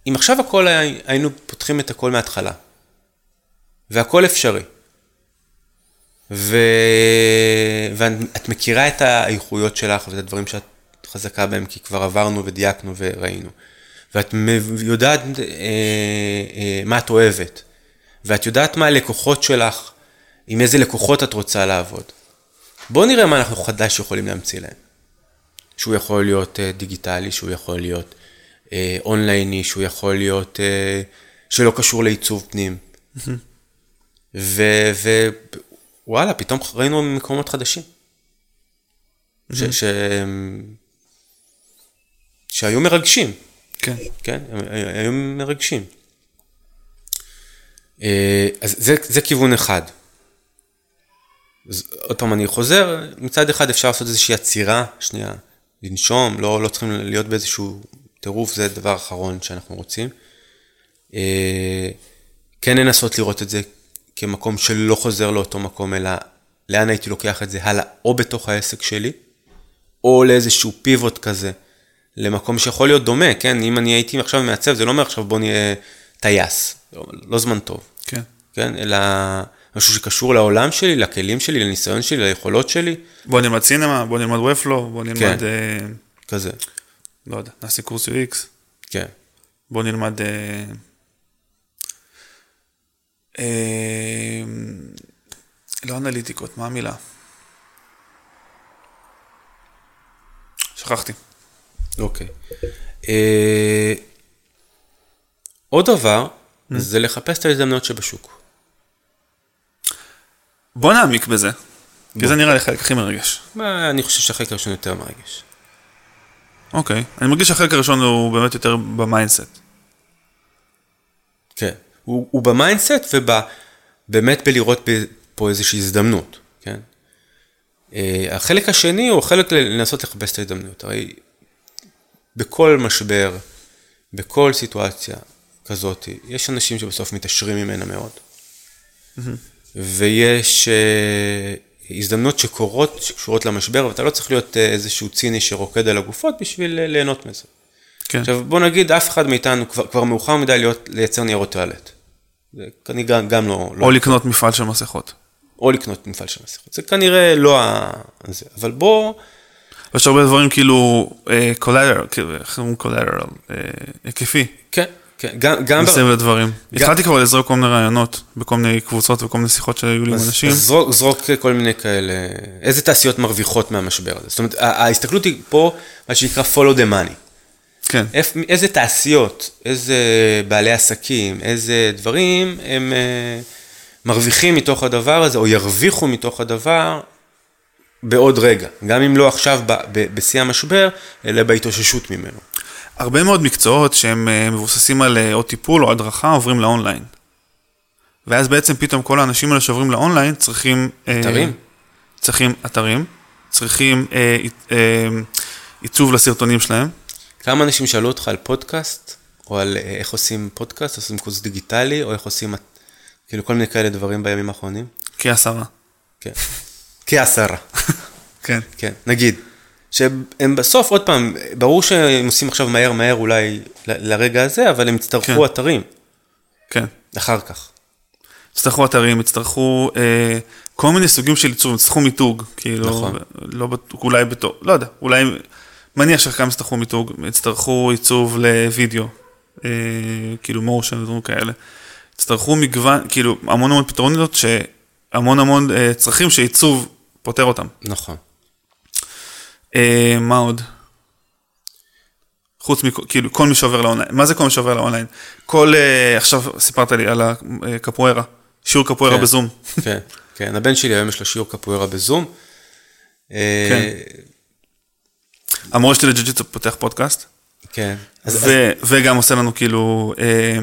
S2: אם עכשיו הכל היה, היינו פותחים את הכל מההתחלה, והכל אפשרי, ו... ואת מכירה את האיכויות שלך ואת הדברים שאת חזקה בהם, כי כבר עברנו ודייקנו וראינו. ואת יודעת אה, אה, מה את אוהבת, ואת יודעת מה הלקוחות שלך, עם איזה לקוחות את רוצה לעבוד. בואו נראה מה אנחנו חדש יכולים להמציא להם. שהוא יכול להיות אה, דיגיטלי, שהוא יכול להיות אה, אונלייני, שהוא יכול להיות אה, שלא קשור לעיצוב פנים. ו- ווואלה, פתאום ראינו מקומות חדשים. ש- ש- שהיו מרגשים,
S1: כן,
S2: כן? היו מרגשים. אה, אז זה, זה כיוון אחד. אז עוד פעם אני חוזר, מצד אחד אפשר לעשות איזושהי עצירה, שנייה, לנשום, לא, לא צריכים להיות באיזשהו טירוף, זה הדבר האחרון שאנחנו רוצים. אה, כן לנסות לראות את זה כמקום שלא חוזר לאותו מקום, אלא לאן הייתי לוקח את זה הלאה, או בתוך העסק שלי, או לאיזשהו פיבוט כזה, למקום שיכול להיות דומה, כן? אם אני הייתי עכשיו מעצב, זה לא אומר עכשיו בוא נהיה טייס, לא, לא זמן טוב,
S1: כן.
S2: כן? אלא משהו שקשור לעולם שלי, לכלים שלי, לניסיון שלי, ליכולות שלי,
S1: בוא נלמד סינמה, בוא נלמד ופלו, בוא נלמד,
S2: כן.
S1: אה,
S2: כזה,
S1: לא יודע, נעשה קורס UX,
S2: כן.
S1: בוא נלמד... אה, לא אנליטיקות, מה המילה? שכחתי.
S2: אוקיי. אה, עוד דבר, זה לחפש את ההזדמנויות שבשוק.
S1: בוא נעמיק בזה, כי זה נראה חלק הכי מרגש.
S2: אני חושב שהחלק הראשון יותר מרגש.
S1: אוקיי, אני מרגיש שהחלק הראשון הוא באמת יותר ב mindset.
S2: כן. הוא, הוא ב mindset ובאמת בלראות פה איזושהי הזדמנות, כן? אה, החלק השני הוא החלק ל- לנסות לחפש את ההזדמנויות. הרי בכל משבר, בכל סיטואציה כזאת, יש אנשים שבסוף מתעשרים ממנה מאוד. ויש אה, הזדמנות שקורות, שקשורות למשבר, ואתה לא צריך להיות אה, איזשהו ציני שרוקד על הגופות בשביל אה, ליהנות מזה.
S1: כן.
S2: עכשיו בוא נגיד, אף אחד מאיתנו כבר, כבר מאוחר מדי להיות, לייצר ניירות טואלט. זה כנראה גם, גם לא, לא...
S1: או לקנות מפעל של מסכות.
S2: או לקנות מפעל של מסכות. זה כנראה לא ה... זה. אבל בוא,
S1: יש הרבה דברים כאילו collateral, איך אומרים collateral? היקפי.
S2: כן, כן, גם... גם
S1: מסביב לדברים. התחלתי כבר לזרוק כל מיני רעיונות בכל מיני קבוצות וכל מיני שיחות שהיו לי עם אנשים.
S2: אז זרוק, זרוק כל מיני כאלה, איזה תעשיות מרוויחות מהמשבר הזה? זאת אומרת, ההסתכלות היא פה, מה שנקרא follow the money.
S1: כן.
S2: איזה תעשיות, איזה בעלי עסקים, איזה דברים הם אה, מרוויחים מתוך הדבר הזה, או ירוויחו מתוך הדבר בעוד רגע. גם אם לא עכשיו בשיא המשבר, אלא בהתאוששות ממנו.
S1: הרבה מאוד מקצועות שהם אה, מבוססים על אה, או טיפול או הדרכה עוברים לאונליין. ואז בעצם פתאום כל האנשים האלה שעוברים לאונליין צריכים... אה,
S2: אתרים.
S1: צריכים אתרים, צריכים אה, אה, עיצוב לסרטונים שלהם.
S2: כמה אנשים שאלו אותך על פודקאסט, או על אה, איך עושים פודקאסט, עושים קורס דיגיטלי, או איך עושים, כאילו כל מיני כאלה דברים בימים האחרונים?
S1: כעשרה.
S2: כן. כעשרה.
S1: כן.
S2: כן, נגיד. שהם בסוף, עוד פעם, ברור שהם עושים עכשיו מהר מהר אולי לרגע הזה, אבל הם יצטרכו
S1: כן.
S2: אתרים
S1: כן.
S2: אחר כך.
S1: יצטרכו אתרים, יצטרכו אה, כל מיני סוגים של עיצוב, יצטרכו מיתוג, כאילו,
S2: נכון.
S1: לא אולי בתור, לא יודע, אולי, מניח שחלקם יצטרכו מיתוג, יצטרכו עיצוב לוידאו, אה, כאילו מושן ודברים כאלה. יצטרכו מגוון, כאילו, המון המון פתרונות שהמון המון אה, צרכים שעיצוב פותר אותם.
S2: נכון.
S1: אה, מה עוד? חוץ מכאילו, כאילו, כל מי שעובר לאונליין. מה זה כל מי שעובר לאונליין? כל, אה, עכשיו סיפרת לי על הקפוארה, שיעור קפוארה
S2: כן.
S1: בזום.
S2: כן, כן, הבן שלי היום יש לו שיעור קפוארה בזום. אה,
S1: כן. המורה שלי לג'ו-ג'יצו פותח פודקאסט,
S2: כן. אז- אז-
S1: ו- וגם עושה לנו כאילו, אה,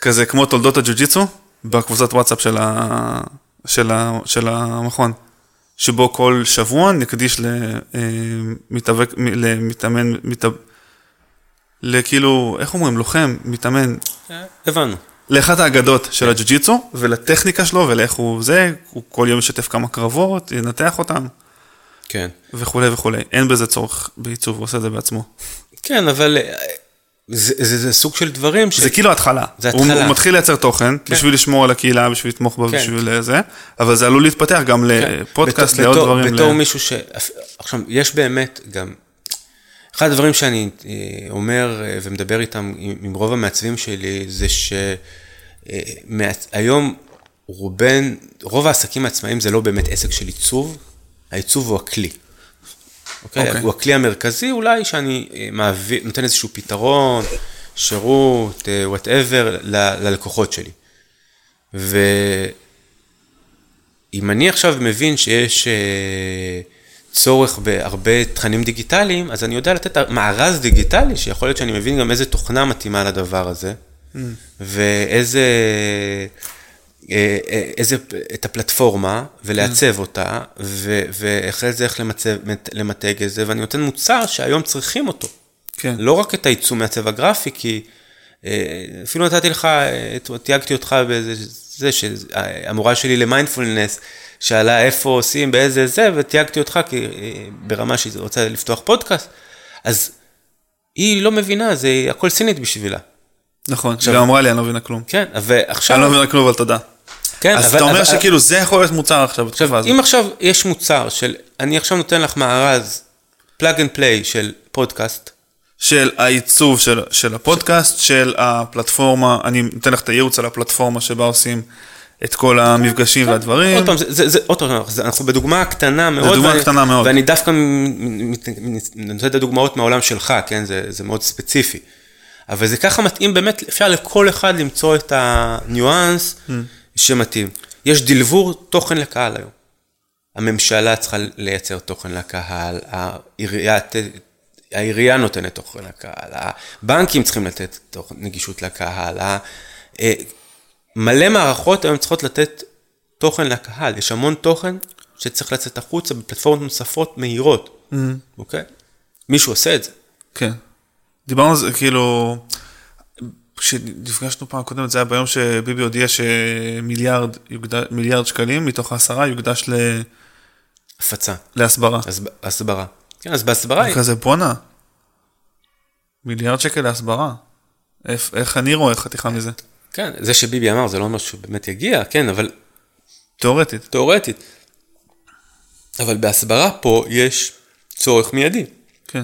S1: כזה כמו תולדות הג'ו-ג'יצו, בקבוצת וואטסאפ של, ה- של, ה- של המכון, שבו כל שבוע נקדיש למתאבק, למתאמן, מתאב... לכאילו, איך אומרים, לוחם, מתאמן,
S2: אה, הבנו.
S1: לאחת האגדות של הג'ו-ג'יצו, ולטכניקה שלו, ולאיך הוא זה, הוא כל יום ישתף כמה קרבות, ינתח אותם,
S2: כן.
S1: וכולי וכולי. אין בזה צורך בעיצוב, הוא עושה את זה בעצמו.
S2: כן, אבל אה, זה, זה, זה סוג של דברים ש...
S1: זה כאילו התחלה.
S2: זה
S1: הוא,
S2: התחלה.
S1: הוא מתחיל לייצר תוכן, בשביל לשמור על הקהילה, בשביל לתמוך בה,
S2: כן.
S1: בשביל זה, אבל זה עלול להתפתח גם לפודקאסט,
S2: בתור-
S1: לעוד
S2: בתור-
S1: דברים.
S2: בתור
S1: ל-
S2: מישהו ש... עכשיו, יש באמת גם... אחד הדברים שאני אה, אומר אה, ומדבר איתם עם, עם רוב המעצבים שלי, זה שהיום רובן, רוב העסקים העצמאיים זה לא באמת עסק של עיצוב, העיצוב הוא הכלי. אוקיי?
S1: אוקיי.
S2: הוא הכלי המרכזי אולי שאני אה, מעביר, נותן איזשהו פתרון, שירות, וואטאבר, ללקוחות שלי. ואם אני עכשיו מבין שיש אה, צורך בהרבה תכנים דיגיטליים, אז אני יודע לתת מארז דיגיטלי, שיכול להיות שאני מבין גם איזה תוכנה מתאימה לדבר הזה, ואיזה... אה, אה, איזה, את הפלטפורמה, ולעצב אותה, ו, ואחרי זה איך למצב, למתג את זה, ואני נותן מוצר שהיום צריכים אותו.
S1: כן.
S2: לא רק את העיצום מעצב הגרפי, כי אה, אפילו נתתי לך, תייגתי אותך באיזה, זה שהמורה שלי למיינדפולנס, שאלה איפה עושים, באיזה זה, ותייגתי אותך כי, ברמה שהיא רוצה לפתוח פודקאסט, אז היא לא מבינה, זה הכל סינית בשבילה.
S1: נכון, היא גם אמרה לי, אני לא מבינה כלום.
S2: כן, ועכשיו...
S1: אני לא מבינה כלום, אבל תודה.
S2: כן,
S1: אז
S2: אבל-
S1: אתה אומר
S2: אבל-
S1: שכאילו זה יכול להיות מוצר עכשיו בתקופה הזאת.
S2: אם עכשיו יש מוצר של, אני עכשיו נותן לך מארז, plug and play של פודקאסט,
S1: של העיצוב של, של הפודקאסט, של הפלטפורמה, אני נותן לך את הייעוץ על הפלטפורמה שבה עושים את כל המפגשים והדברים.
S2: עוד פעם, זה, זה, זה, עוד פעם, אנחנו בדוגמה קטנה מאוד.
S1: דוגמה
S2: ואני,
S1: קטנה מאוד.
S2: ואני דווקא נותן את הדוגמאות מהעולם שלך, כן? זה, זה מאוד ספציפי. אבל זה ככה מתאים באמת, אפשר לכל אחד למצוא את הניואנס
S1: Mm.
S2: שמתאים. יש דלבור תוכן לקהל היום. הממשלה צריכה לייצר תוכן לקהל, העירייה, העירייה נותנת תוכן לקהל, הבנקים צריכים לתת תוכן, נגישות לקהל, אה, מלא מערכות היום צריכות לתת תוכן לקהל, יש המון תוכן שצריך לצאת החוצה בפלטפורמות נוספות מהירות, אוקיי? מישהו עושה את זה.
S1: כן. דיברנו על זה, כאילו, כשנפגשנו פעם קודמת, זה היה ביום שביבי הודיע שמיליארד מיליארד שקלים מתוך העשרה יוקדש ל...
S2: הפצה,
S1: להסברה.
S2: הסב- הסברה. כן, אז בהסברה,
S1: כזה בואנה, מיליארד שקל להסברה. איך, איך אני רואה חתיכה מזה?
S2: כן, זה שביבי אמר זה לא אומר שהוא באמת יגיע, כן, אבל
S1: תיאורטית.
S2: תיאורטית. אבל בהסברה פה יש צורך מיידי.
S1: כן.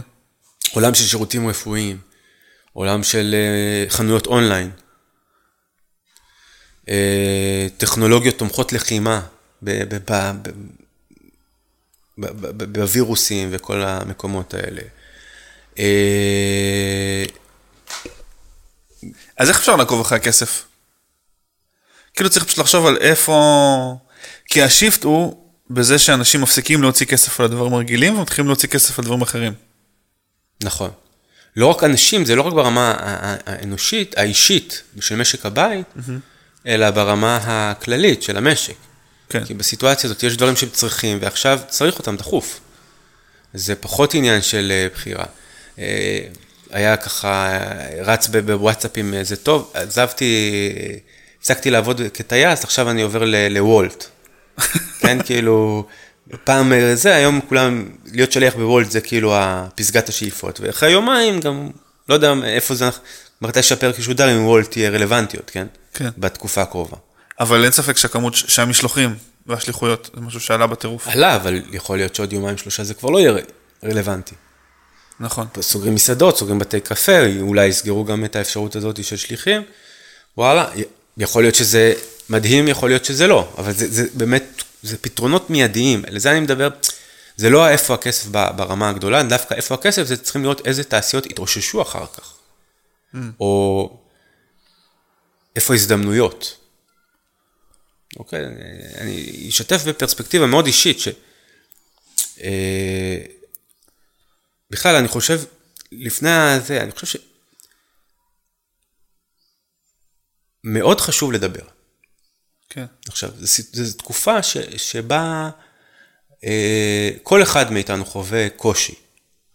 S2: עולם של שירותים רפואיים, עולם של אה, חנויות אונליין, אה, טכנולוגיות תומכות לחימה בווירוסים וכל המקומות האלה. אה,
S1: אז איך אפשר לעקוב אחרי הכסף? כאילו צריך פשוט לחשוב על איפה... כי השיפט הוא בזה שאנשים מפסיקים להוציא כסף על הדברים הרגילים ומתחילים להוציא כסף על דברים אחרים.
S2: נכון. לא רק אנשים, זה לא רק ברמה האנושית, האישית של משק הבית, אלא ברמה הכללית של המשק.
S1: כן.
S2: כי בסיטואציה הזאת יש דברים שהם צריכים, ועכשיו צריך אותם דחוף. זה פחות עניין של אה, בחירה. אה, היה ככה, רץ בוואטסאפים, אה, זה טוב, עזבתי, הפסקתי לעבוד כטייס, עכשיו אני עובר לוולט. כן, כאילו, פעם אה, זה, היום כולם, להיות שליח בוולט זה כאילו פסגת השאיפות, ואחרי יומיים גם, לא יודע איפה זה, מתי שהפרק ישודר, אם וולט תהיה רלוונטיות, כן?
S1: כן.
S2: בתקופה הקרובה.
S1: אבל אין ספק שהכמות, שהמשלוחים והשליחויות זה משהו שעלה בטירוף.
S2: עלה, אבל יכול להיות שעוד יומיים שלושה זה כבר לא יהיה רלוונטי.
S1: נכון.
S2: סוגרים מסעדות, סוגרים בתי קפה, אולי יסגרו גם את האפשרות הזאת של שליחים. וואלה, יכול להיות שזה מדהים, יכול להיות שזה לא, אבל זה, זה באמת, זה פתרונות מיידיים, לזה אני מדבר, זה לא איפה הכסף ברמה הגדולה, דווקא איפה הכסף, זה צריכים לראות איזה תעשיות יתרוששו אחר כך. או איפה הזדמנויות. אוקיי, אני אשתף בפרספקטיבה מאוד אישית, ש... אה, בכלל, אני חושב, לפני הזה, אני חושב ש... מאוד חשוב לדבר.
S1: כן.
S2: עכשיו, זו תקופה ש, שבה אה, כל אחד מאיתנו חווה קושי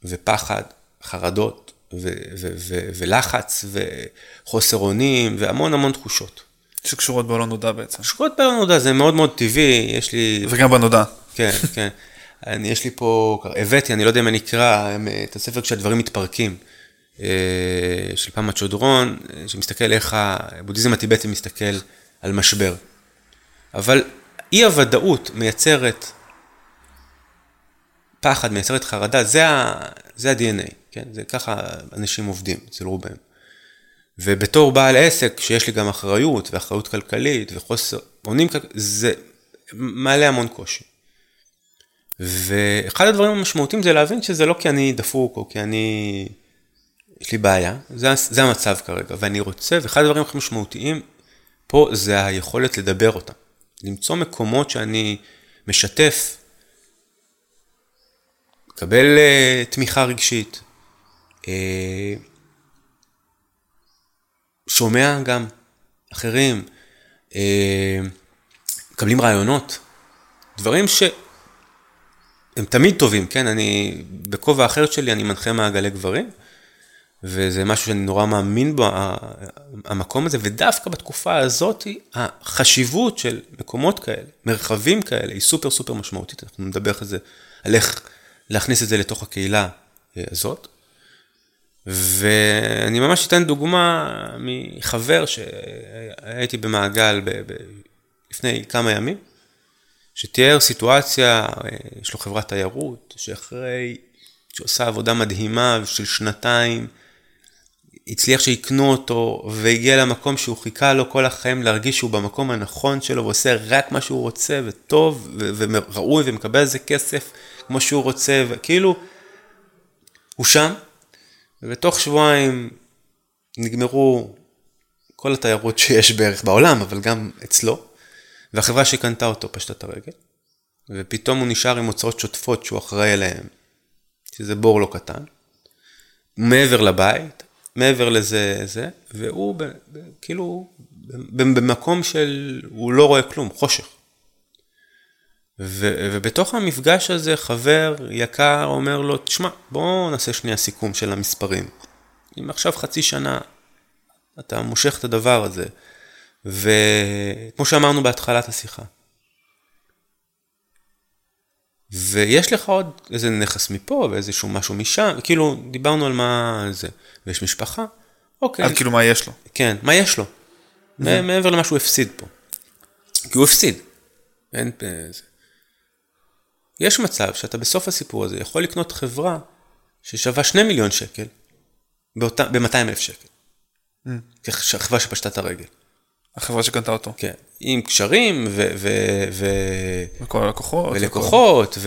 S2: ופחד, חרדות ו, ו, ו, ולחץ וחוסר אונים והמון המון תחושות.
S1: שקשורות בלא נודע בעצם.
S2: שקורות בלא נודע זה מאוד מאוד טבעי, יש לי...
S1: וגם בנודע.
S2: כן, כן. אני, יש לי פה, הבאתי, אני לא יודע אם אני אקרא, את הספר כשהדברים מתפרקים, אה, של פמה צ'ודרון, אה, שמסתכל איך הבודהיזם הטיבטי מסתכל על משבר. אבל אי הוודאות מייצרת פחד, מייצרת חרדה, זה, ה, זה ה-DNA, כן? זה ככה אנשים עובדים אצל רובם. ובתור בעל עסק, שיש לי גם אחריות, ואחריות כלכלית, וחוסר אונים, זה מעלה המון קושי. ואחד הדברים המשמעותיים זה להבין שזה לא כי אני דפוק, או כי אני... יש לי בעיה, זה, זה המצב כרגע, ואני רוצה, ואחד הדברים הכי משמעותיים פה זה היכולת לדבר אותם. למצוא מקומות שאני משתף, מקבל uh, תמיכה רגשית, uh, שומע גם אחרים, uh, מקבלים רעיונות, דברים שהם תמיד טובים, כן? אני, בכובע האחר שלי אני מנחה מעגלי גברים, וזה משהו שאני נורא מאמין בו, המקום הזה, ודווקא בתקופה הזאת, החשיבות של מקומות כאלה, מרחבים כאלה, היא סופר סופר משמעותית. אנחנו נדבר על זה, על איך להכניס את זה לתוך הקהילה הזאת. ואני ממש אתן דוגמה מחבר שהייתי במעגל ב- ב- לפני כמה ימים, שתיאר סיטואציה, יש לו חברת תיירות, שאחרי, שעושה עבודה מדהימה של שנתיים, הצליח שיקנו אותו והגיע למקום שהוא חיכה לו כל החיים להרגיש שהוא במקום הנכון שלו ועושה רק מה שהוא רוצה וטוב וראוי ומקבל על זה כסף כמו שהוא רוצה וכאילו הוא שם. ובתוך שבועיים נגמרו כל התיירות שיש בערך בעולם אבל גם אצלו. והחברה שקנתה אותו פשטה את הרגל ופתאום הוא נשאר עם הוצאות שוטפות שהוא אחראי עליהן שזה בור לא קטן מעבר לבית מעבר לזה, זה, והוא ב, ב, כאילו במקום של, הוא לא רואה כלום, חושך. ו, ובתוך המפגש הזה חבר יקר אומר לו, תשמע, בוא נעשה שנייה סיכום של המספרים. אם עכשיו חצי שנה אתה מושך את הדבר הזה, וכמו שאמרנו בהתחלת השיחה, ויש לך עוד איזה נכס מפה ואיזשהו משהו משם, כאילו דיברנו על מה זה, ויש משפחה, אוקיי.
S1: אז כאילו מה יש לו?
S2: כן, מה יש לו? מעבר למה שהוא הפסיד פה. כי הוא הפסיד. אין... זה. יש מצב שאתה בסוף הסיפור הזה יכול לקנות חברה ששווה 2 מיליון שקל ב-200 אלף שקל. Mm. חברה שפשטה את הרגל.
S1: החברה שקנתה אותו.
S2: כן, עם קשרים ו... ו, ו
S1: וכל הלקוחות.
S2: ולקוחות,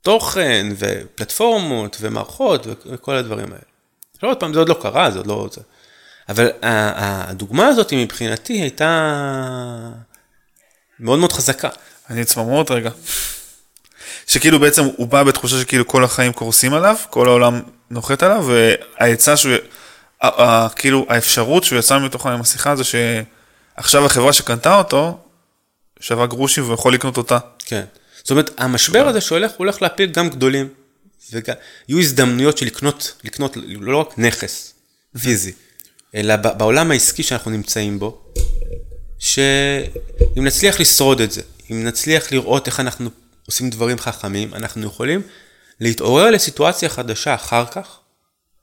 S2: ותוכן, ופלטפורמות, ומערכות, וכל הדברים האלה. עכשיו עוד פעם, זה עוד לא קרה, זה עוד לא... זה... אבל הדוגמה הזאת מבחינתי הייתה מאוד מאוד חזקה.
S1: אני צמרמורת רגע. שכאילו בעצם הוא בא בתחושה שכאילו כל החיים קורסים עליו, כל העולם נוחת עליו, והעצה שהוא, כאילו האפשרות שהוא יצא מתוכה עם השיחה זה שעכשיו החברה שקנתה אותו, שווה גרושים והוא יכול לקנות אותה.
S2: כן. זאת אומרת, המשבר הזה שהולך, הוא הולך להפיל גם גדולים. ויהיו הזדמנויות של לקנות, לקנות לא רק נכס פיזי, אלא בעולם העסקי שאנחנו נמצאים בו, שאם נצליח לשרוד את זה, אם נצליח לראות איך אנחנו עושים דברים חכמים, אנחנו יכולים להתעורר לסיטואציה חדשה אחר כך,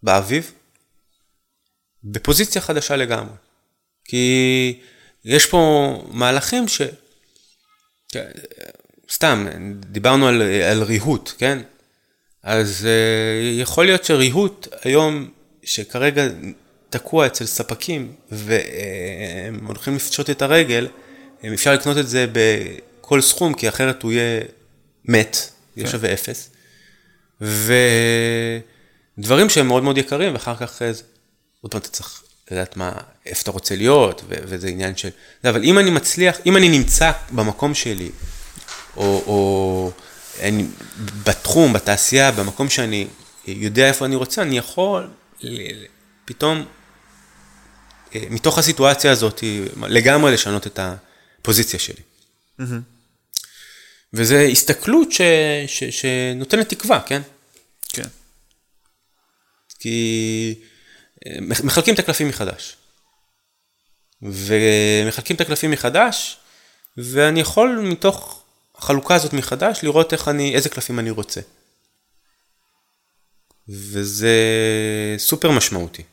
S2: באביב, בפוזיציה חדשה לגמרי. כי יש פה מהלכים ש... סתם, דיברנו על, על ריהוט, כן? אז uh, יכול להיות שריהוט היום, שכרגע תקוע אצל ספקים והם הולכים לפשוט את הרגל, אפשר לקנות את זה בכל סכום, כי אחרת הוא יהיה מת, יהיה כן. שווה אפס. ודברים שהם מאוד מאוד יקרים, ואחר כך, אה, עוד פעם אתה צריך לדעת מה, איפה אתה רוצה להיות, וזה עניין של... אבל אם אני מצליח, אם אני נמצא במקום שלי, או, או אני, בתחום, בתעשייה, במקום שאני יודע איפה אני רוצה, אני יכול פתאום, אה, מתוך הסיטואציה הזאת, לגמרי לשנות את הפוזיציה שלי. Mm-hmm. וזו הסתכלות ש, ש, שנותנת תקווה, כן?
S1: כן.
S2: כי מחלקים את הקלפים מחדש. ומחלקים את הקלפים מחדש, ואני יכול מתוך החלוקה הזאת מחדש לראות איך אני, איזה קלפים אני רוצה. וזה סופר משמעותי.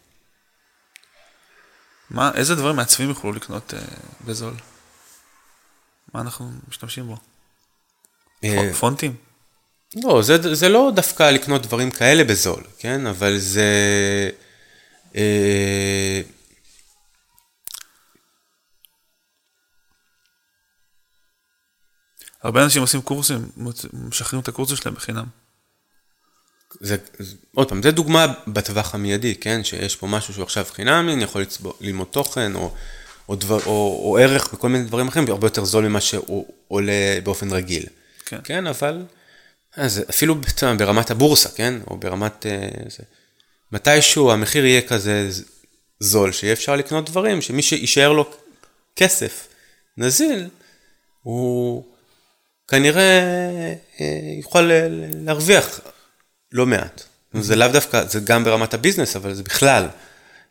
S1: מה, איזה דברים מעצבים יוכלו לקנות אה, בזול? מה אנחנו משתמשים בו? אה, פונטים?
S2: לא, זה, זה לא דווקא לקנות דברים כאלה בזול, כן? אבל זה... אה,
S1: הרבה אנשים עושים קורסים, משחררים את הקורסים שלהם בחינם.
S2: זה, עוד פעם, זה דוגמה בטווח המיידי, כן? שיש פה משהו שהוא עכשיו חינמי, אני יכול לצבור, ללמוד תוכן, או, או, דבר, או, או ערך וכל מיני דברים אחרים, והרבה יותר זול ממה שהוא עולה באופן רגיל. כן. כן, אבל אז אפילו ברמת הבורסה, כן? או ברמת... אה, זה, מתישהו המחיר יהיה כזה זול, שיהיה אפשר לקנות דברים, שמי שיישאר לו כסף נזיל, הוא כנראה אה, יוכל להרוויח לא מעט. Mm-hmm. זה לאו דווקא, זה גם ברמת הביזנס, אבל זה בכלל.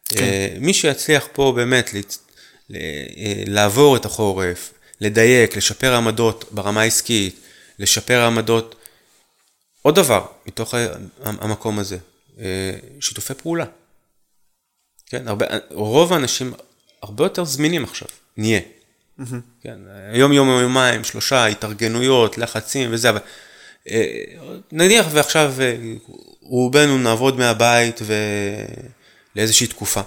S2: כן. אה, מי שיצליח פה באמת לעבור את החורף, לדייק, לשפר עמדות ברמה העסקית, לשפר העמדות. עוד דבר, מתוך המקום הזה, אה, שיתופי פעולה. כן, הרבה, רוב האנשים הרבה יותר זמינים עכשיו, נהיה. Mm-hmm. כן, יום, יום, יומיים, שלושה, התארגנויות, לחצים וזה, אבל אה, נניח ועכשיו אה, רובנו נעבוד מהבית ולאיזושהי תקופה.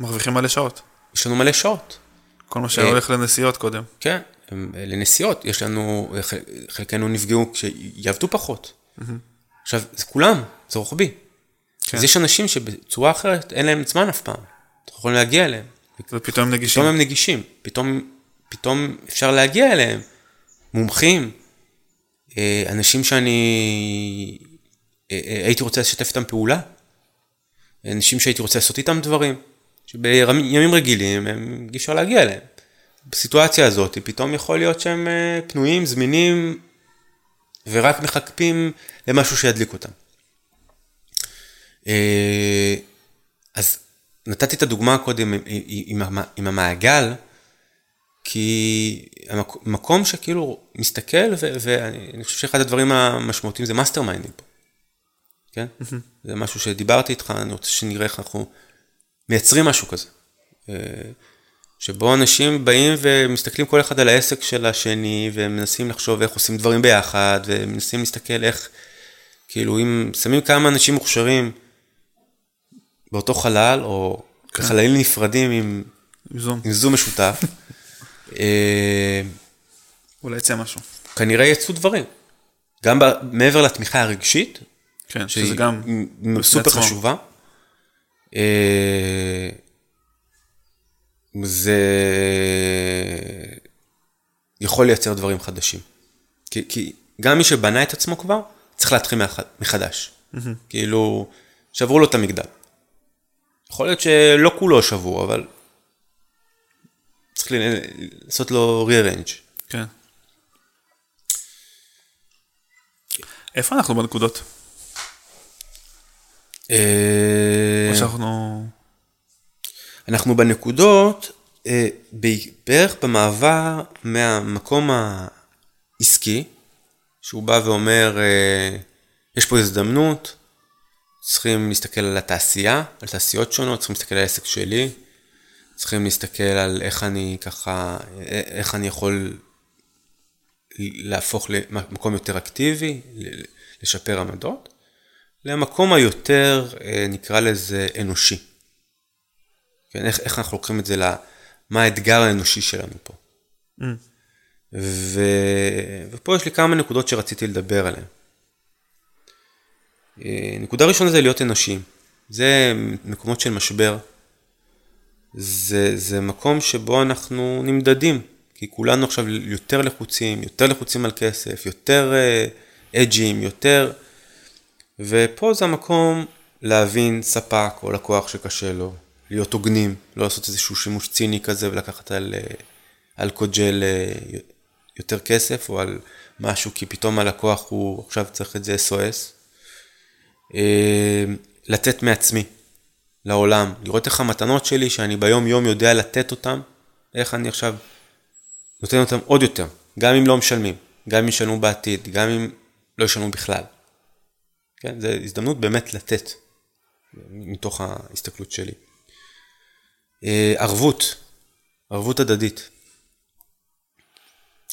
S1: מרוויחים מלא שעות.
S2: יש לנו מלא שעות.
S1: כל מה שהיה הולך לנסיעות קודם.
S2: כן, לנסיעות, יש לנו, חלקנו נפגעו כשיעבדו פחות. Mm-hmm. עכשיו, זה כולם, זה רוחבי. כן. אז יש אנשים שבצורה אחרת אין להם זמן אף פעם. אנחנו יכולים להגיע אליהם.
S1: ופתאום הם נגישים.
S2: פתאום הם נגישים. פתאום, פתאום אפשר להגיע אליהם. מומחים, אה, אנשים שאני אה, אה, הייתי רוצה לשתף איתם פעולה. אנשים שהייתי רוצה לעשות איתם דברים. שבימים רגילים הם אי אפשר להגיע אליהם. בסיטואציה הזאת פתאום יכול להיות שהם פנויים, זמינים, ורק מחכים למשהו שידליק אותם. אה, אז נתתי את הדוגמה קודם עם, עם, עם המעגל, כי המקום שכאילו מסתכל, ואני חושב שאחד הדברים המשמעותיים זה mastermind ים פה. כן? זה משהו שדיברתי איתך, אני רוצה שנראה איך אנחנו מייצרים משהו כזה. אה, שבו אנשים באים ומסתכלים כל אחד על העסק של השני, ומנסים לחשוב איך עושים דברים ביחד, ומנסים להסתכל איך, כאילו, אם שמים כמה אנשים מוכשרים באותו חלל, או כן. חללים נפרדים עם, עם זום, עם זום משותף,
S1: אה, אולי יצא משהו.
S2: כנראה יצאו דברים. גם מעבר לתמיכה הרגשית,
S1: כן, שזה גם
S2: סופר חשובה. אה, זה יכול לייצר דברים חדשים. כי, כי גם מי שבנה את עצמו כבר, צריך להתחיל מחדש. Mm-hmm. כאילו, שברו לו את המגדל. יכול להיות שלא כולו שבור, אבל צריך לעשות לו rearrange.
S1: כן. איפה אנחנו בנקודות?
S2: אה,
S1: או שאנחנו...
S2: אנחנו בנקודות, אה, בערך במעבר מהמקום העסקי, שהוא בא ואומר, אה, יש פה הזדמנות, צריכים להסתכל על התעשייה, על תעשיות שונות, צריכים להסתכל על העסק שלי, צריכים להסתכל על איך אני ככה, איך אני יכול להפוך למקום יותר אקטיבי, לשפר עמדות, למקום היותר, אה, נקרא לזה, אנושי. כן, איך, איך אנחנו לוקחים את זה, מה האתגר האנושי שלנו פה. Mm. ו... ופה יש לי כמה נקודות שרציתי לדבר עליהן. אה, נקודה ראשונה זה להיות אנושיים. זה מקומות של משבר. זה, זה מקום שבו אנחנו נמדדים, כי כולנו עכשיו יותר לחוצים, יותר לחוצים על כסף, יותר אג'ים, uh, יותר... ופה זה המקום להבין ספק או לקוח שקשה לו, להיות הוגנים, לא לעשות איזשהו שימוש ציני כזה ולקחת על, אה, על אה, יותר כסף או על משהו כי פתאום הלקוח הוא עכשיו צריך את זה SOS. אה, לתת מעצמי לעולם, לראות איך המתנות שלי שאני ביום יום יודע לתת אותן, איך אני עכשיו נותן אותן עוד יותר, גם אם לא משלמים, גם אם ישלמו בעתיד, גם אם לא ישלמו בכלל. כן, זו הזדמנות באמת לתת מתוך ההסתכלות שלי. אה, ערבות, ערבות הדדית.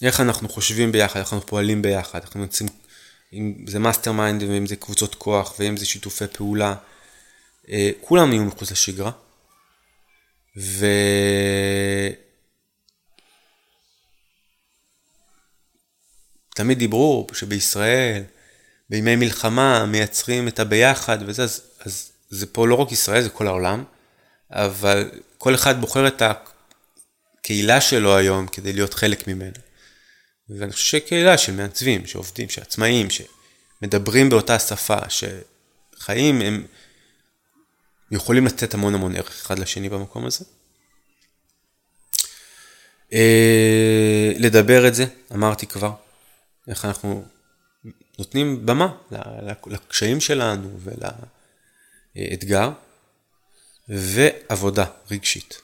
S2: איך אנחנו חושבים ביחד, איך אנחנו פועלים ביחד, אנחנו יוצאים, אם זה mastermind ואם זה קבוצות כוח ואם זה שיתופי פעולה, אה, כולם יהיו מחוץ לשגרה. ו... תמיד דיברו שבישראל, בימי מלחמה, מייצרים את הביחד וזה, אז, אז זה פה לא רק ישראל, זה כל העולם, אבל כל אחד בוחר את הקהילה שלו היום כדי להיות חלק ממנה. ואני חושב שקהילה של מעצבים, שעובדים, שעצמאים, שמדברים באותה שפה, שחיים, הם יכולים לתת המון המון ערך אחד לשני במקום הזה. אה, לדבר את זה, אמרתי כבר, איך אנחנו נותנים במה לקשיים שלנו ולאתגר. ועבודה רגשית.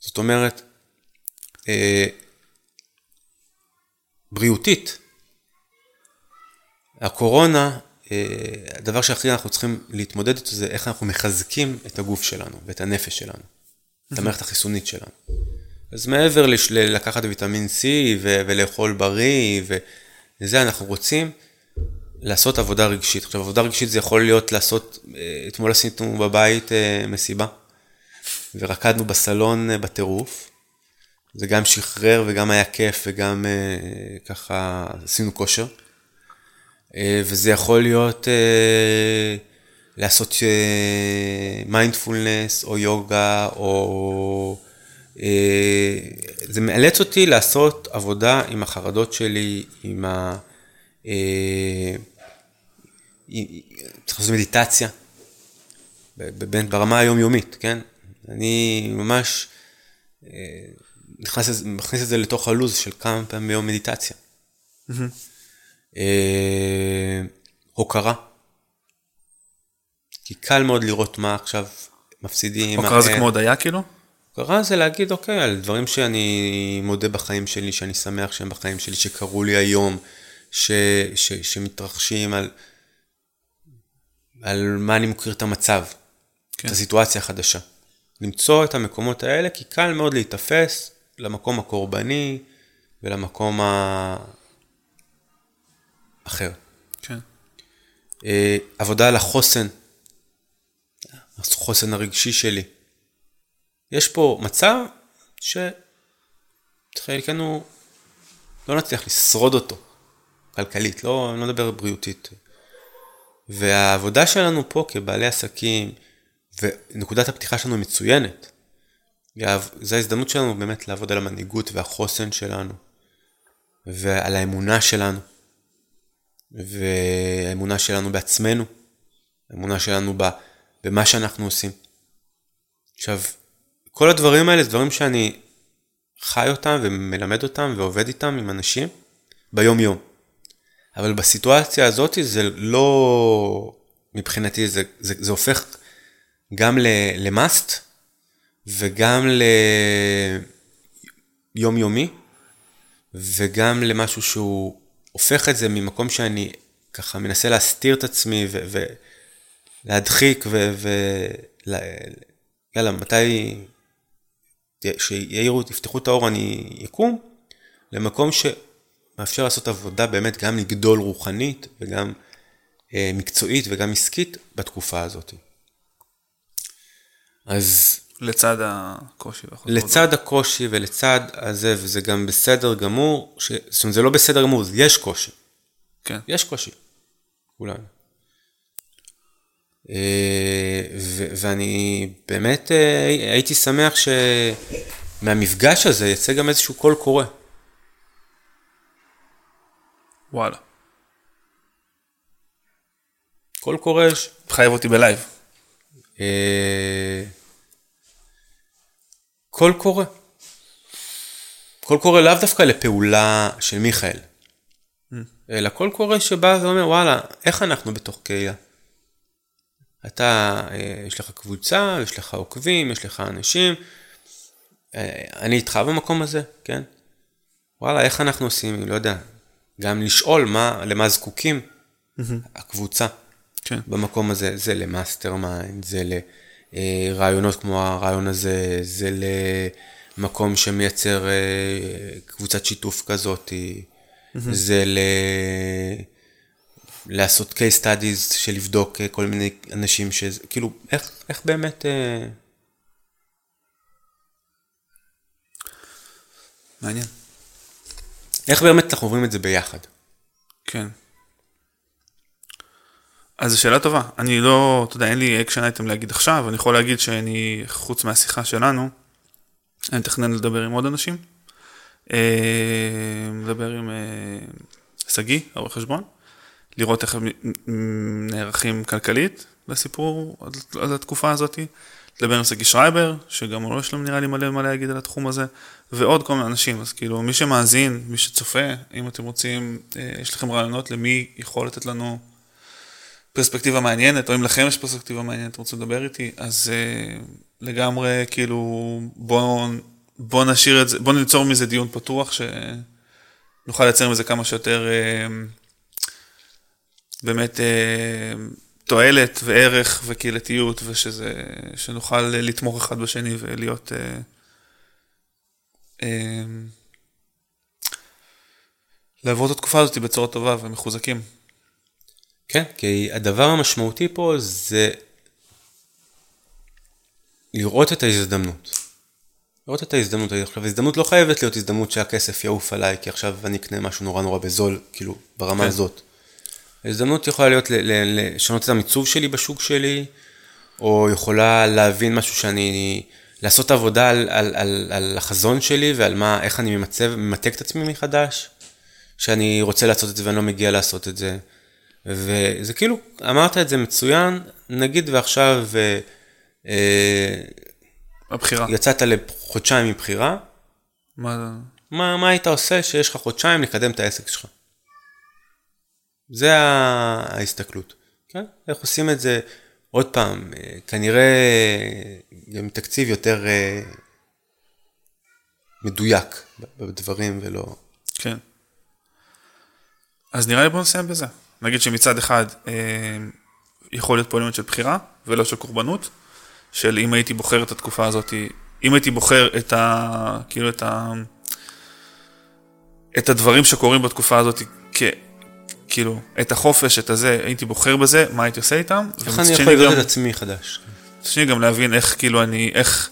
S2: זאת אומרת, אה, בריאותית, הקורונה, אה, הדבר שהכי אנחנו צריכים להתמודד איתו זה איך אנחנו מחזקים את הגוף שלנו ואת הנפש שלנו, את המערכת החיסונית שלנו. אז מעבר לקחת ויטמין C ולאכול בריא וזה, אנחנו רוצים לעשות עבודה רגשית. עכשיו, עבודה רגשית זה יכול להיות לעשות, אה, אתמול עשינו בבית אה, מסיבה, ורקדנו בסלון בטירוף. זה גם שחרר וגם היה כיף וגם ככה עשינו כושר. וזה יכול להיות לעשות מיינדפולנס או יוגה או... זה מאלץ אותי לעשות עבודה עם החרדות שלי, עם ה... צריך לעשות מדיטציה, ברמה היומיומית, כן? אני ממש אה, נכנס, מכניס את זה לתוך הלו"ז של כמה פעמים ביום מדיטציה. אה, הוקרה. כי קל מאוד לראות מה עכשיו מפסידים.
S1: הוקרה זה כמו הודיה כאילו?
S2: הוקרה זה להגיד, אוקיי, על דברים שאני מודה בחיים שלי, שאני שמח שהם בחיים שלי, שקרו לי היום, ש, ש, שמתרחשים, על, על מה אני מכיר את המצב, כן. את הסיטואציה החדשה. למצוא את המקומות האלה, כי קל מאוד להיתפס למקום הקורבני ולמקום האחר.
S1: כן.
S2: אה, עבודה על החוסן, החוסן הרגשי שלי. יש פה מצב שחלקנו לא נצליח לשרוד אותו, כלכלית, לא, לא מדבר בריאותית. והעבודה שלנו פה כבעלי עסקים, ונקודת הפתיחה שלנו מצוינת. זו ההזדמנות שלנו באמת לעבוד על המנהיגות והחוסן שלנו, ועל האמונה שלנו, והאמונה שלנו בעצמנו, האמונה שלנו במה שאנחנו עושים. עכשיו, כל הדברים האלה זה דברים שאני חי אותם ומלמד אותם ועובד איתם עם אנשים ביום יום. אבל בסיטואציה הזאת זה לא, מבחינתי זה, זה, זה הופך גם למאסט וגם ליומיומי וגם למשהו שהוא הופך את זה ממקום שאני ככה מנסה להסתיר את עצמי ולהדחיק ויאללה, מתי שיעירו, יפתחו את האור אני אקום, למקום שמאפשר לעשות עבודה באמת גם לגדול רוחנית וגם אה, מקצועית וגם עסקית בתקופה הזאת.
S1: אז... לצד הקושי.
S2: לצד הקושי ולצד הזה, וזה גם בסדר גמור, ש... זאת אומרת זה לא בסדר גמור, יש קושי.
S1: כן.
S2: יש קושי, כולנו. אה, ואני באמת אה, הייתי שמח שמהמפגש הזה יצא גם איזשהו קול קורא.
S1: וואלה.
S2: קול קורא...
S1: חייב אותי ב
S2: live. קול קורא. קול קורא לאו דווקא לפעולה של מיכאל, mm. אלא קול קורא שבא ואומר, וואלה, איך אנחנו בתוך קהילה? אתה, אה, יש לך קבוצה, יש לך עוקבים, יש לך אנשים, אה, אני איתך במקום הזה, כן? וואלה, איך אנחנו עושים, לא יודע, גם לשאול מה, למה זקוקים mm-hmm. הקבוצה כן. במקום הזה, זה ל mastermind, זה לרעיונות כמו הרעיון הזה, זה למקום שמייצר אה, קבוצת שיתוף כזאת, mm-hmm. זה ל... לעשות case studies של לבדוק אה, כל מיני אנשים ש... כאילו, איך, איך באמת... אה...
S1: מעניין.
S2: איך באמת אנחנו עוברים את זה ביחד?
S1: כן. אז זו שאלה טובה. אני לא, אתה יודע, אין לי action item להגיד עכשיו, אני יכול להגיד שאני, חוץ מהשיחה שלנו, אני מתכנן לדבר עם עוד אנשים. לדבר אה, עם אה, שגיא, עורך חשבון. לראות איך הם נערכים כלכלית לסיפור, על התקופה הזאת, לדבר עם סגי שרייבר, שגם הוא לא יש לו נראה לי מלא מלא להגיד על התחום הזה, ועוד כל מיני אנשים, אז כאילו מי שמאזין, מי שצופה, אם אתם רוצים, אה, יש לכם רעיונות למי יכול לתת לנו פרספקטיבה מעניינת, או אם לכם יש פרספקטיבה מעניינת, רוצים לדבר איתי, אז uh, לגמרי כאילו בואו בוא נשאיר את זה, בואו ניצור מזה דיון פתוח, שנוכל לייצר מזה כמה שיותר uh, באמת אה, תועלת וערך וקהילתיות, ושנוכל לתמוך אחד בשני ולהיות... אה, אה, לעבור את התקופה הזאת בצורה טובה ומחוזקים.
S2: כן, כי הדבר המשמעותי פה זה לראות את ההזדמנות. לראות את ההזדמנות. עכשיו, הזדמנות לא חייבת להיות הזדמנות שהכסף יעוף עליי, כי עכשיו אני אקנה משהו נורא נורא בזול, כאילו, ברמה כן. הזאת. ההזדמנות יכולה להיות לשנות את המיצוב שלי בשוק שלי, או יכולה להבין משהו שאני, לעשות עבודה על, על, על, על החזון שלי ועל מה, איך אני ממצב, ממתק את עצמי מחדש, שאני רוצה לעשות את זה ואני לא מגיע לעשות את זה. וזה כאילו, אמרת את זה מצוין, נגיד ועכשיו
S1: אה, הבחירה.
S2: יצאת לחודשיים מבחירה,
S1: מה...
S2: מה, מה היית עושה שיש לך חודשיים לקדם את העסק שלך? זה ההסתכלות. כן? איך עושים את זה, עוד פעם, כנראה גם תקציב יותר אה, מדויק בדברים ולא...
S1: כן. אז נראה לי בוא נסיים בזה. נגיד שמצד אחד אה, יכול להיות פה אלמנט של בחירה ולא של קורבנות, של אם הייתי בוחר את התקופה הזאת, אם הייתי בוחר את ה... כאילו את ה... את הדברים שקורים בתקופה הזאת כ... כאילו, את החופש, את הזה, הייתי בוחר בזה, מה הייתי עושה איתם.
S2: איך אני יכול לבנות את עצמי חדש?
S1: שני גם להבין איך, כאילו, אני, איך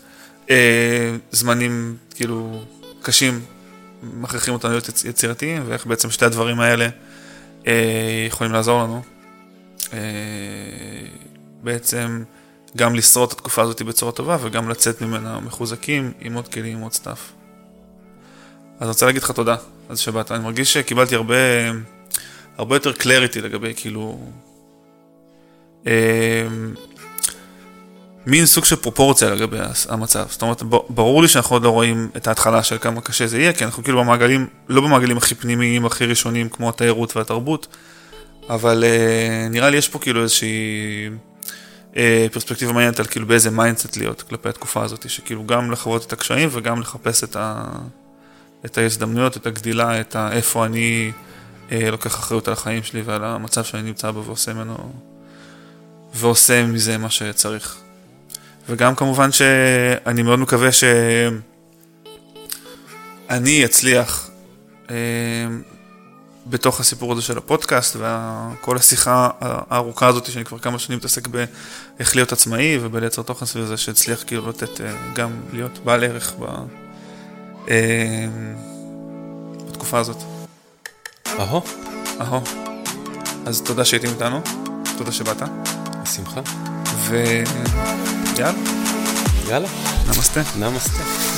S1: אה, זמנים, כאילו, קשים מכריחים אותנו להיות יצירתיים, ואיך בעצם שתי הדברים האלה יכולים לעזור לנו. אה, בעצם גם לשרוד את התקופה הזאת בצורה טובה, וגם לצאת ממנה מחוזקים, עם עוד כלים, עם עוד stuff. אז אני רוצה להגיד לך תודה על זה שבאת. אני מרגיש שקיבלתי הרבה, הרבה יותר clarity לגבי כאילו... אה, מין סוג של פרופורציה לגבי המצב. זאת אומרת, ברור לי שאנחנו עוד לא רואים את ההתחלה של כמה קשה זה יהיה, כי אנחנו כאילו במעגלים, לא במעגלים הכי פנימיים, הכי ראשונים, כמו התיירות והתרבות, אבל uh, נראה לי יש פה כאילו איזושהי uh, פרספקטיבה מעניינת על כאילו באיזה mindset להיות כלפי התקופה הזאת, שכאילו גם לחוות את הקשיים וגם לחפש את, ה, את ההזדמנויות, את הגדילה, את ה, איפה אני uh, לוקח אחריות על החיים שלי ועל המצב שאני נמצא בו ועושה ממנו, ועושה מזה מה שצריך. וגם כמובן שאני מאוד מקווה שאני אצליח אה, בתוך הסיפור הזה של הפודקאסט וכל השיחה הארוכה הזאת שאני כבר כמה שנים מתעסק באיך להיות עצמאי ובלייצר תוכן סביב זה שהצליח כאילו לתת אה, גם להיות בעל ערך ב, אה, בתקופה הזאת.
S2: אהו.
S1: אהו. אז תודה שהייתם איתנו, תודה שבאת.
S2: בשמחה.
S1: ו... יאללה.
S2: יאללה.
S1: נמסטה.
S2: נמסטה.